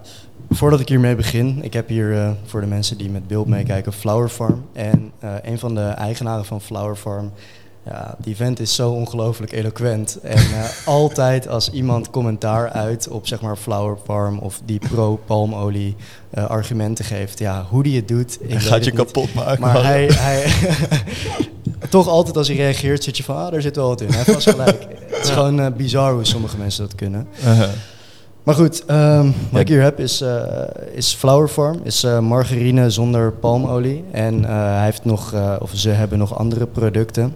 Speaker 2: voordat ik hiermee begin, ik heb hier eh, voor de mensen die met beeld meekijken Flower Farm. En eh, een van de eigenaren van Flower Farm, ja, die vent is zo ongelooflijk eloquent. En eh, altijd als iemand commentaar uit op zeg maar Flower Farm of die pro-palmolie eh, argumenten geeft, ja, hoe die het doet, ik
Speaker 1: Hij gaat je
Speaker 2: niet.
Speaker 1: kapot maken.
Speaker 2: Maar hij, hij toch altijd als hij reageert, zit je van, ah, daar zit wel wat in. Hij vast gelijk. Het is gewoon eh, bizar hoe sommige mensen dat kunnen.
Speaker 1: Uh-huh.
Speaker 2: Maar goed, ehm, wat
Speaker 1: Ja.
Speaker 2: ik hier heb is, is Flower Farm. Is margarine zonder palmolie. En hij heeft nog, of ze hebben nog andere producten.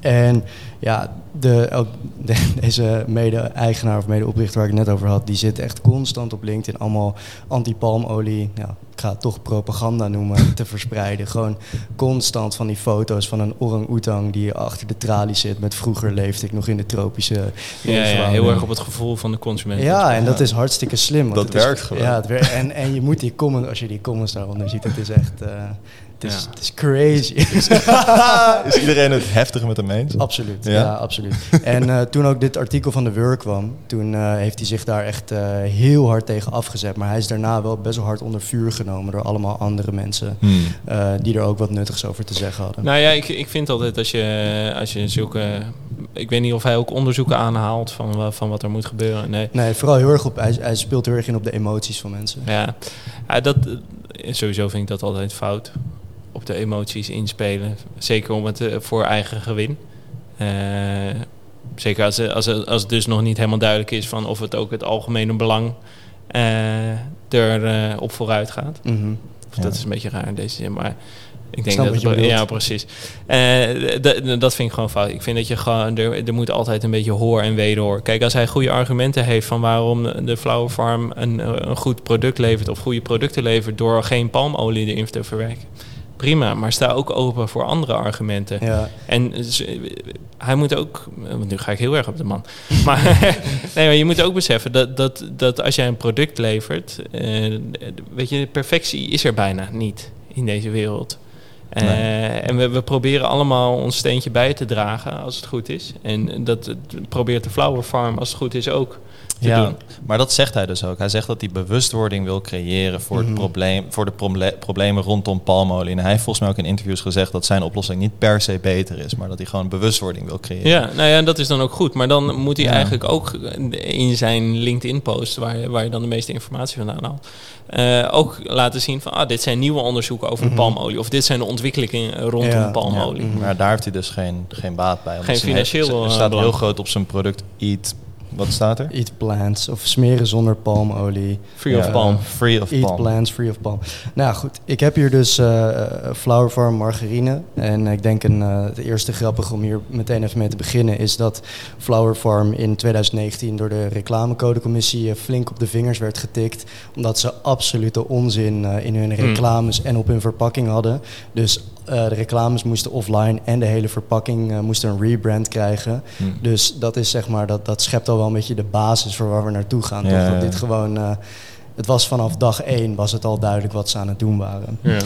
Speaker 2: En ja, de, ook de- deze mede-eigenaar of mede-oprichter waar ik het net over had, die zit echt constant op LinkedIn allemaal anti-palmolie, ja, ik ga het toch propaganda noemen, te verspreiden. Gewoon constant van die foto's van een orang-oetang die achter de tralies zit met vroeger leefde ik nog in de tropische
Speaker 3: Ja, ja,
Speaker 2: regenwouden."
Speaker 3: heel erg op het gevoel van de consument.
Speaker 2: Ja, en dat is hartstikke slim. want
Speaker 1: Dat
Speaker 2: het is-
Speaker 1: werkt gewoon.
Speaker 2: Ja, het werkt. En, en je moet die comment, als je die comments daaronder ziet, het is echt, eh, het, is,
Speaker 3: Ja.
Speaker 2: het is crazy.
Speaker 1: Is iedereen het heftig met hem eens?
Speaker 2: absoluut,
Speaker 1: Ja?
Speaker 2: ja, absoluut. En eh, toen ook dit artikel van de Wur kwam, toen eh, heeft hij zich daar echt eh, heel hard tegen afgezet. Maar hij is daarna wel best wel hard onder vuur genomen door allemaal andere mensen
Speaker 1: Hmm.
Speaker 2: eh, die er ook wat nuttigs over te zeggen hadden.
Speaker 3: Nou ja, ik, ik vind altijd als je, als je zulke... Ik weet niet of hij ook onderzoeken aanhaalt van, van wat er moet gebeuren. Nee.
Speaker 2: Nee, vooral heel erg op, hij, hij speelt heel erg in op de emoties van mensen.
Speaker 3: Ja, ja dat, sowieso vind ik dat altijd fout. Op de emoties inspelen. Zeker om het eh, voor eigen gewin. Eh, zeker als, als, als het dus nog niet helemaal duidelijk is van of het ook het algemene belang eh er eh, op vooruit gaat.
Speaker 2: Mhm.
Speaker 1: Ja.
Speaker 3: Dat is een beetje raar in deze zin, maar ik denk dat het- ja precies. Eh, dat vind ik gewoon fout. Ik vind dat je gewoon er, er moet altijd een beetje hoor en wederhoor. Kijk, als hij goede argumenten heeft van waarom de Flower Farm een, eh, een goed product levert of goede producten levert door geen palmolie erin te verwerken. Prima, maar sta ook open voor andere argumenten.
Speaker 2: Ja,
Speaker 3: En hij moet ook, want nu ga ik heel erg op de man. Maar, nee, maar je moet ook beseffen dat, dat, dat als jij een product levert, eh, weet je, perfectie is er bijna niet in deze wereld. Eh,
Speaker 1: Nee.
Speaker 3: En we, we proberen allemaal ons steentje bij te dragen als het goed is. En dat dat probeert de Flower Farm als het goed is ook te
Speaker 1: Ja,
Speaker 3: doen.
Speaker 1: maar dat zegt hij dus ook. Hij zegt dat hij bewustwording wil creëren voor,
Speaker 2: Mhm.
Speaker 1: het probleem, voor de proble- problemen rondom palmolie. En hij heeft volgens mij ook in interviews gezegd dat zijn oplossing niet per se beter is, maar dat hij gewoon bewustwording wil creëren.
Speaker 3: Ja, nou ja, dat is dan ook goed. Maar dan moet hij
Speaker 1: Ja.
Speaker 3: eigenlijk ook in zijn LinkedIn-post, waar, waar je dan de meeste informatie vandaan haalt, eh, ook laten zien van, ah, dit zijn nieuwe onderzoeken over
Speaker 2: Mhm.
Speaker 3: de palmolie. Of dit zijn de ontwikkelingen rondom
Speaker 2: Ja.
Speaker 3: palmolie.
Speaker 1: Ja,
Speaker 2: Mhm.
Speaker 1: Maar daar heeft hij dus geen, geen baat bij.
Speaker 3: Geen financieel, eh,
Speaker 1: staat
Speaker 3: belang.
Speaker 1: heel groot op zijn product Eat. Wat staat er?
Speaker 2: eat plants of smeren zonder palmolie.
Speaker 3: Free of palm.
Speaker 1: Free of
Speaker 2: Eat
Speaker 1: palm.
Speaker 2: plants free of palm. Nou goed. Ik heb hier dus eh, Flower Farm margarine. En ik denk een, eh, het eerste grappige om hier meteen even mee te beginnen... is dat Flower Farm in 2019 door de reclamecodecommissie... eh, flink op de vingers werd getikt. Omdat ze absolute onzin eh, in hun reclames en op hun verpakking hadden. Dus eh, de reclames moesten offline en de hele verpakking eh, moest een rebrand krijgen.
Speaker 1: Hm.
Speaker 2: Dus dat is zeg maar, dat, dat schept al wel een beetje de basis voor waar we naartoe gaan.
Speaker 1: Ja,
Speaker 2: toch?
Speaker 1: ja,
Speaker 2: Dat
Speaker 1: ja.
Speaker 2: dit gewoon, eh, het was vanaf dag één was het al duidelijk wat ze aan het doen waren.
Speaker 3: Ja.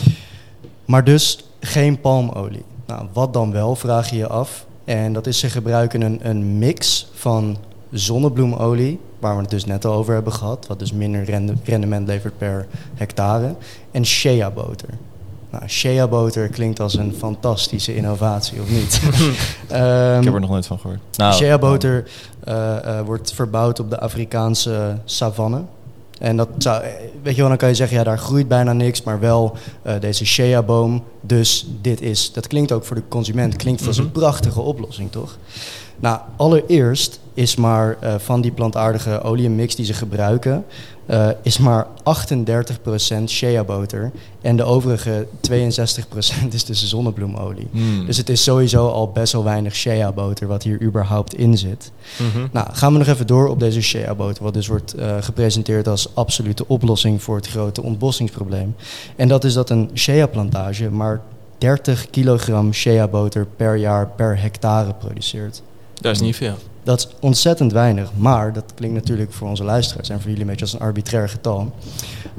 Speaker 2: Maar dus geen palmolie. Nou, wat dan wel, vraag je je af. En dat is, ze gebruiken een, een mix van zonnebloemolie, waar we het dus net al over hebben gehad, wat dus minder rende- rendement levert per hectare, en shea-boter. Nou, shea-boter klinkt als een fantastische innovatie, of niet? Ehm,
Speaker 1: Ik heb er nog nooit van gehoord. Nou,
Speaker 2: Shea-boter eh, eh, wordt verbouwd op de Afrikaanse savanne. En dat zou, eh, weet je wel, dan kan je zeggen, ja, daar groeit bijna niks, maar wel deze shea-boom. Dus dit is, dat klinkt ook voor de consument, klinkt als een prachtige oplossing, toch? Nou, allereerst is maar van die plantaardige oliemix die ze gebruiken, eh, is maar 38% shea-boter. En de overige 62% is dus zonnebloemolie.
Speaker 1: Hmm.
Speaker 2: Dus het is sowieso al best wel weinig shea-boter wat hier überhaupt in zit.
Speaker 3: Mhm.
Speaker 2: Nou, gaan we nog even door op deze shea-boter, wat dus wordt eh, gepresenteerd als absolute oplossing voor het grote ontbossingsprobleem. En dat is dat een shea-plantage maar 30 kilogram shea-boter per jaar per hectare produceert.
Speaker 3: Dat is niet veel.
Speaker 2: Dat is ontzettend weinig, maar dat klinkt natuurlijk voor onze luisteraars en voor jullie een beetje als een arbitrair getal.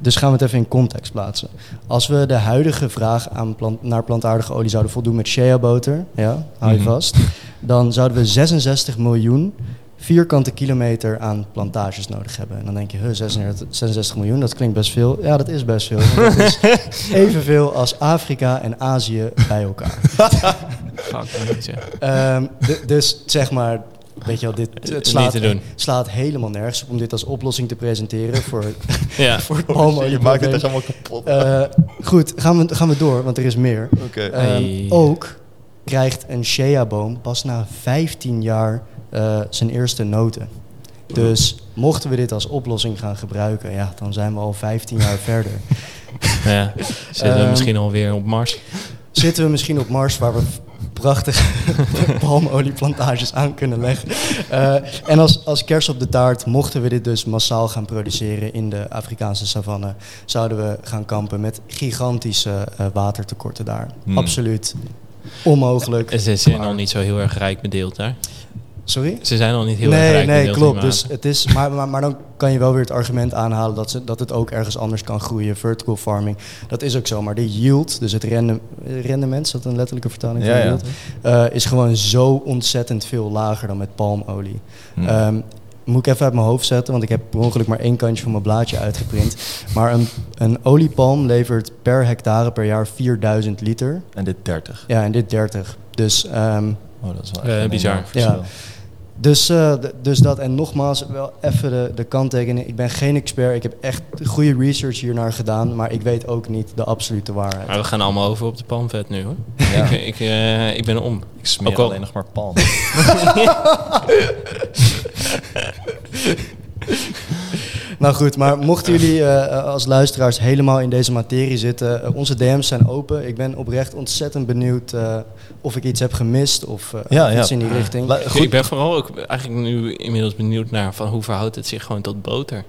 Speaker 2: Dus gaan we het even in context plaatsen. Als we de huidige vraag aan plant, naar plantaardige olie zouden voldoen met shea-boter, ja, hou je
Speaker 1: Mhm.
Speaker 2: vast, dan zouden we 66 miljoen vierkante kilometer aan plantages nodig hebben. En dan denk je, huh, 66, 66 miljoen, dat klinkt best veel. Ja, dat is best veel. Dat is evenveel als Afrika en Azië bij elkaar. D- dus zeg maar, weet je wel, dit het
Speaker 3: Niet
Speaker 2: slaat,
Speaker 3: te doen.
Speaker 2: slaat helemaal nergens op om dit als oplossing te presenteren voor,
Speaker 3: Ja.
Speaker 2: voor het
Speaker 1: je maakt het echt allemaal kapot.
Speaker 2: Eh, goed, gaan we, gaan we door, want er is meer.
Speaker 1: Oké.
Speaker 2: Ehm,
Speaker 3: Hey.
Speaker 2: Ook krijgt een shea-boom pas na 15 jaar eh, zijn eerste noten. Dus mochten we dit als oplossing gaan gebruiken, ja, dan zijn we al 15 jaar verder.
Speaker 3: ja. Zitten we
Speaker 2: Ehm,
Speaker 3: misschien alweer op Mars?
Speaker 2: Zitten we misschien op Mars waar we prachtige palmolieplantages aan kunnen leggen. Eh, en als, als kers op de taart, mochten we dit dus massaal gaan produceren in de Afrikaanse savanne, zouden we gaan kampen met gigantische eh, watertekorten daar.
Speaker 1: Hmm.
Speaker 2: Absoluut onmogelijk.
Speaker 3: Ze zijn nog niet zo heel erg rijk bedeeld daar.
Speaker 2: Sorry?
Speaker 3: Ze zijn nog niet heel erg
Speaker 2: Nee,
Speaker 3: rijk
Speaker 2: nee, klopt. Dus het is, maar, maar, maar dan kan je wel weer het argument aanhalen dat, ze, dat het ook ergens anders kan groeien. Vertical farming, dat is ook zo. Maar de yield, dus het rende, rendement, is dat een letterlijke vertaling van
Speaker 1: Ja, ja.
Speaker 2: yield? Eh, is gewoon zo ontzettend veel lager dan met palmolie.
Speaker 1: Hmm.
Speaker 2: Ehm, moet ik even uit mijn hoofd zetten, want ik heb per ongeluk maar één kantje van mijn blaadje uitgeprint. Maar een, een oliepalm levert per hectare per jaar 4000 liter.
Speaker 1: en dit 30.
Speaker 2: Ja, en dit 30. Dus ehm,
Speaker 1: Oh, dat is wel
Speaker 3: Eh,
Speaker 1: echt
Speaker 3: bizar.
Speaker 1: verschil.
Speaker 2: Dus, eh, dus dat, en nogmaals, wel even de, de kanttekening. Ik ben geen expert, ik heb echt goede research hiernaar gedaan, maar ik weet ook niet de absolute waarheid.
Speaker 3: Maar we gaan allemaal over op de palmvet nu hoor.
Speaker 1: Ja.
Speaker 3: Ik, ik, eh, ik ben om.
Speaker 1: Ik smeer
Speaker 3: Ook al-
Speaker 1: alleen nog maar palm.
Speaker 2: Nou goed, maar mochten jullie eh, als luisteraars helemaal in deze materie zitten, eh, onze DM's zijn open. Ik ben oprecht ontzettend benieuwd eh, of ik iets heb gemist of, eh,
Speaker 1: Ja,
Speaker 2: of
Speaker 1: ja.
Speaker 2: iets in die richting.
Speaker 1: La-
Speaker 3: Ik ben vooral ook eigenlijk nu inmiddels benieuwd naar van hoe verhoudt het zich gewoon tot boter.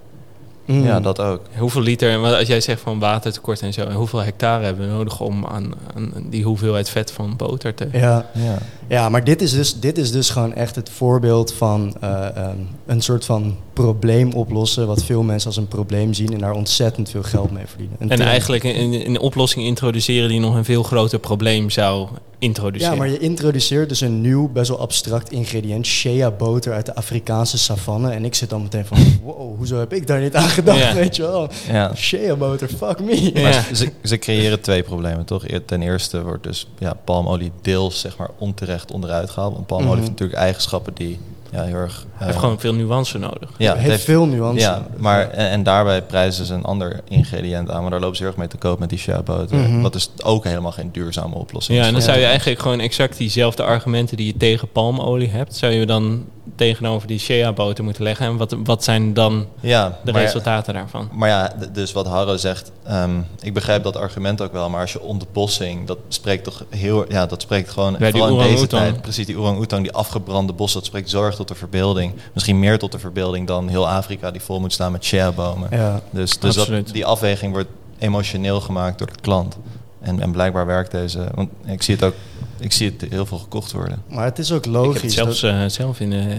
Speaker 2: Mm.
Speaker 1: Ja, dat ook.
Speaker 3: Hoeveel liter, en wat- als jij zegt van watertekort en zo, en hoeveel hectare hebben we nodig om aan, aan die hoeveelheid vet van boter te...
Speaker 2: Ja,
Speaker 1: Ja.
Speaker 2: Ja maar dit is, dus, dit is dus gewoon echt het voorbeeld van eh, ehm, een soort van probleem oplossen, wat veel mensen als een probleem zien en daar ontzettend veel geld mee verdienen. Een
Speaker 3: En
Speaker 2: term-
Speaker 3: eigenlijk een, een oplossing introduceren die nog een veel groter probleem zou introduceren.
Speaker 2: Ja, maar je introduceert dus een nieuw, best wel abstract ingrediënt, shea boter uit de Afrikaanse savanne. En ik zit dan meteen van, wow, hoezo heb ik daar niet aan gedacht,
Speaker 3: Ja.
Speaker 2: weet je wel?
Speaker 1: Ja.
Speaker 2: Shea boter, fuck me.
Speaker 3: Ja.
Speaker 1: Maar ze, ze creëren twee problemen, toch? Ten eerste wordt dus ja, palmolie deels zeg maar, onterecht onderuit gehaald. Want palmolie
Speaker 2: Mhm.
Speaker 1: heeft natuurlijk eigenschappen die ja, heel erg...
Speaker 3: Hij heeft gewoon veel nuance nodig.
Speaker 1: ja,
Speaker 2: het heeft veel nuance.
Speaker 1: Ja,
Speaker 2: nodig.
Speaker 1: maar en, en daarbij prijzen ze een ander ingrediënt aan, maar daar lopen ze heel erg mee te koop met die shea boter.
Speaker 2: Mhm.
Speaker 1: Wat dus ook helemaal geen duurzame oplossing
Speaker 3: Ja,
Speaker 1: is.
Speaker 3: en dan
Speaker 2: Ja.
Speaker 3: zou je eigenlijk gewoon exact diezelfde argumenten die je tegen palmolie hebt, zou je dan tegenover die shea boter moeten leggen. En wat, wat zijn dan
Speaker 1: Ja,
Speaker 3: de
Speaker 1: maar-
Speaker 3: resultaten daarvan?
Speaker 1: Maar ja, dus wat Harro zegt, ehm, ik begrijp dat argument ook wel, maar als je ontbossing, dat spreekt toch heel, ja, dat spreekt gewoon
Speaker 3: Bij die
Speaker 1: vooral in deze tijd, precies die orang-oetang, die afgebrande bos, dat spreekt zorg tot de verbeelding, misschien meer tot de verbeelding dan heel Afrika die vol moet staan met shea-bomen.
Speaker 2: Ja.
Speaker 1: Dus, dus dat, die afweging wordt emotioneel gemaakt door de klant. En, en blijkbaar werkt deze, want ik zie het ook, ik zie het heel veel gekocht worden.
Speaker 2: Maar het is ook
Speaker 3: Ik
Speaker 2: logisch.
Speaker 3: heb het zelfs
Speaker 2: dat-
Speaker 3: eh, zelf in de,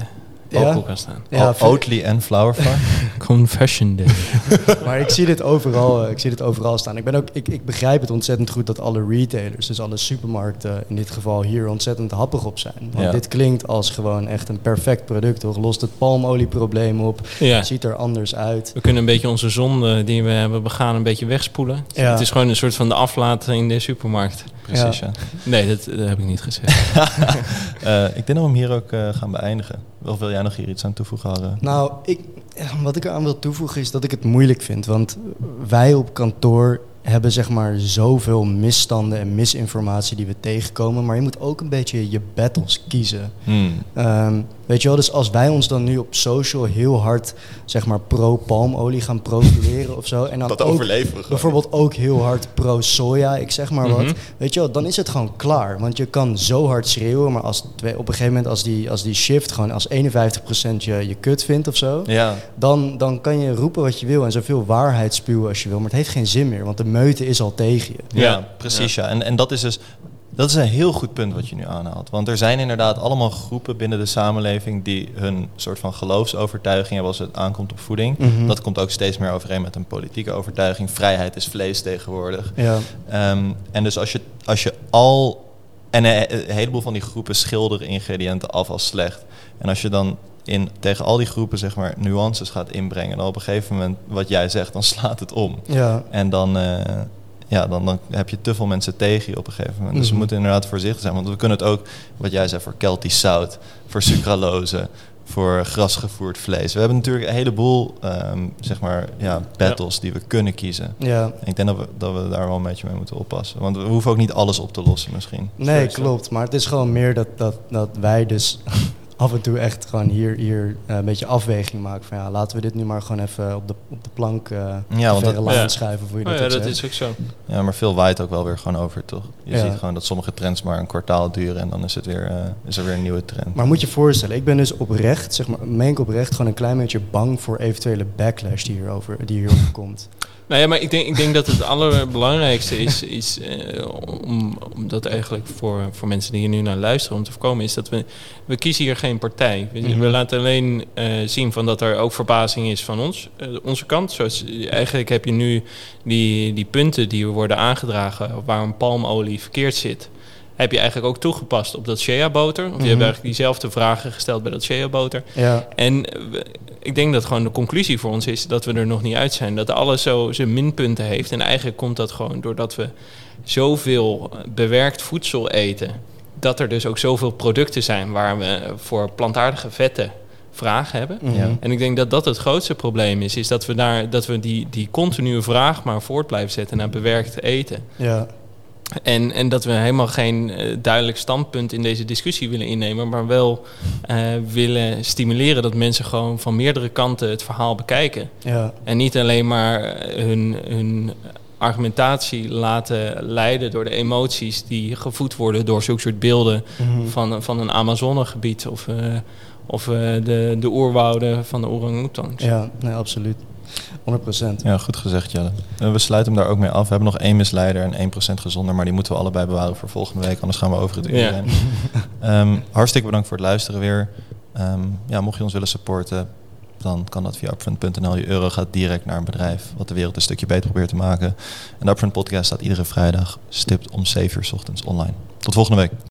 Speaker 2: Ja?
Speaker 3: elkaar staan.
Speaker 2: Ja,
Speaker 1: O- Oatly en Flower Farm.
Speaker 3: Confession Day.
Speaker 2: Maar ik zie dit overal, eh, ik zie dit overal staan. Ik, ben ook, ik, ik begrijp het ontzettend goed dat alle retailers, dus alle supermarkten in dit geval hier ontzettend happig op zijn. Want
Speaker 1: Ja.
Speaker 2: dit klinkt als gewoon echt een perfect product, toch? Lost het palmolieprobleem op,
Speaker 3: ja.
Speaker 2: ziet er anders uit.
Speaker 3: We kunnen een beetje onze zonde die we hebben begaan een beetje wegspoelen.
Speaker 2: Ja.
Speaker 3: Het is gewoon een soort van de aflaat in de supermarkt.
Speaker 1: Precies, ja.
Speaker 3: Nee, dat, dat heb ik niet gezegd.
Speaker 1: Eh, ik denk dat we hem hier ook eh, gaan beëindigen. Of wil jij nog hier iets aan toevoegen?
Speaker 2: Nou, ik, wat ik eraan wil toevoegen is dat ik het moeilijk vind. Want wij op kantoor hebben zeg maar zoveel misstanden en misinformatie die we tegenkomen. Maar je moet ook een beetje je battles kiezen.
Speaker 1: Hmm.
Speaker 2: Ehm, weet je wel, dus als wij ons dan nu op social heel hard zeg maar pro-palmolie gaan profileren of zo. En dan
Speaker 1: Dat
Speaker 2: ook
Speaker 1: overleven we gewoon.
Speaker 2: bijvoorbeeld ook heel hard pro-soja, ik zeg maar wat.
Speaker 3: Mhm.
Speaker 2: Weet je wel, dan is het gewoon klaar. Want je kan zo hard schreeuwen, maar als twee, op een gegeven moment als die, als die shift gewoon als 51% je, je kut vindt of zo.
Speaker 1: Ja,
Speaker 2: Dan, dan kan je roepen wat je wil en zoveel waarheid spuwen als je wil. Maar het heeft geen zin meer, want de meute is al tegen je.
Speaker 1: Ja,
Speaker 3: Ja.
Speaker 1: precies. Ja. En, en dat is dus dat is een heel goed punt wat je nu aanhaalt. Want er zijn inderdaad allemaal groepen binnen de samenleving die hun soort van geloofsovertuiging hebben als het aankomt op voeding.
Speaker 2: Mhm.
Speaker 1: Dat komt ook steeds meer overeen met een politieke overtuiging. Vrijheid is vlees tegenwoordig.
Speaker 2: Ja,
Speaker 1: Ehm, en dus als je, als je al. En een, heleboel van die groepen schilderen ingrediënten af als slecht. En als je dan in, tegen al die groepen zeg maar nuances gaat inbrengen, dan op een gegeven moment, wat jij zegt, dan slaat het om.
Speaker 2: ja,
Speaker 1: En dan, eh, ja, dan, dan heb je te veel mensen tegen je op een gegeven moment. Dus we
Speaker 2: Mhm.
Speaker 1: moeten inderdaad voorzichtig zijn. Want we kunnen het ook, wat jij zei, voor Keltisch zout, voor sucralose, voor grasgevoerd vlees. We hebben natuurlijk een heleboel ehm, zeg maar, ja, battles die we kunnen kiezen.
Speaker 2: ja.
Speaker 1: En ik denk dat we, dat we daar wel een beetje mee moeten oppassen. Want we hoeven ook niet alles op te lossen misschien.
Speaker 2: Nee, klopt. Maar het is gewoon meer dat, dat, dat wij dus af en toe echt gewoon hier, hier eh, een beetje afweging maken. Van ja, laten we dit nu maar gewoon even op de, op de plank eh
Speaker 1: Ja, want dat-
Speaker 3: Ja.
Speaker 2: schuiven. Voor je
Speaker 3: Oh
Speaker 2: dat
Speaker 3: ja, dat
Speaker 2: zegt.
Speaker 3: is ook zo.
Speaker 1: Ja, maar veel waait ook wel weer gewoon over, toch? Je
Speaker 2: Ja.
Speaker 1: ziet gewoon dat sommige trends maar een kwartaal duren en dan is, het weer, eh, is er weer een nieuwe trend.
Speaker 2: Maar moet je je voorstellen, ik ben dus oprecht, zeg maar, meen ik oprecht, gewoon een klein beetje bang voor eventuele backlash die hierover, die hierover komt.
Speaker 3: Nou ja, maar ik denk, ik denk dat het allerbelangrijkste is, is eh, om, om dat eigenlijk voor, voor mensen die hier nu naar luisteren om te voorkomen, is dat we, we kiezen hier geen partij. We,
Speaker 2: Mhm.
Speaker 3: we laten alleen eh, zien van dat er ook verbazing is van ons, eh, onze kant. Zoals, eigenlijk heb je nu die, die punten die worden aangedragen waarom palmolie verkeerd zit. Heb je eigenlijk ook toegepast op dat shea-boter? Of je
Speaker 2: Mhm.
Speaker 3: hebt eigenlijk diezelfde vragen gesteld bij dat shea-boter.
Speaker 2: Ja,
Speaker 3: En we- ik denk dat gewoon de conclusie voor ons is dat we er nog niet uit zijn. Dat alles zo zijn minpunten heeft. En eigenlijk komt dat gewoon doordat we zoveel eh, bewerkt voedsel eten. Dat er dus ook zoveel producten zijn waar we voor plantaardige vetten vraag hebben.
Speaker 2: mhm.
Speaker 1: Ja.
Speaker 3: En ik denk dat dat het grootste probleem is. Is dat we, daar, dat we die, die continue vraag maar voort blijven zetten naar bewerkt eten.
Speaker 2: ja,
Speaker 3: En, en dat we helemaal geen eh, duidelijk standpunt in deze discussie willen innemen, maar wel eh, willen stimuleren dat mensen gewoon van meerdere kanten het verhaal bekijken.
Speaker 2: ja,
Speaker 3: En niet alleen maar eh, hun, hun argumentatie laten leiden door de emoties die gevoed worden door zulke soort beelden
Speaker 2: mhm.
Speaker 3: van, van een Amazonegebied of, of de, de oerwouden van de orang-oetangs.
Speaker 2: ja, nee, absoluut. 100%.
Speaker 1: Ja, goed gezegd, Jelle. Eh, We sluiten hem daar ook mee af. We hebben nog één misleider en 1% gezonder, maar die moeten we allebei bewaren voor volgende week, anders gaan we over het uur
Speaker 3: Ja.
Speaker 1: Ehm, hartstikke bedankt voor het luisteren weer. Ehm, ja, mocht je ons willen supporten, dan kan dat via upfront.nl. Je euro gaat direct naar een bedrijf wat de wereld een stukje beter probeert te maken. En de Upfront podcast staat iedere vrijdag stipt om 7 uur 's ochtends online. Tot volgende week.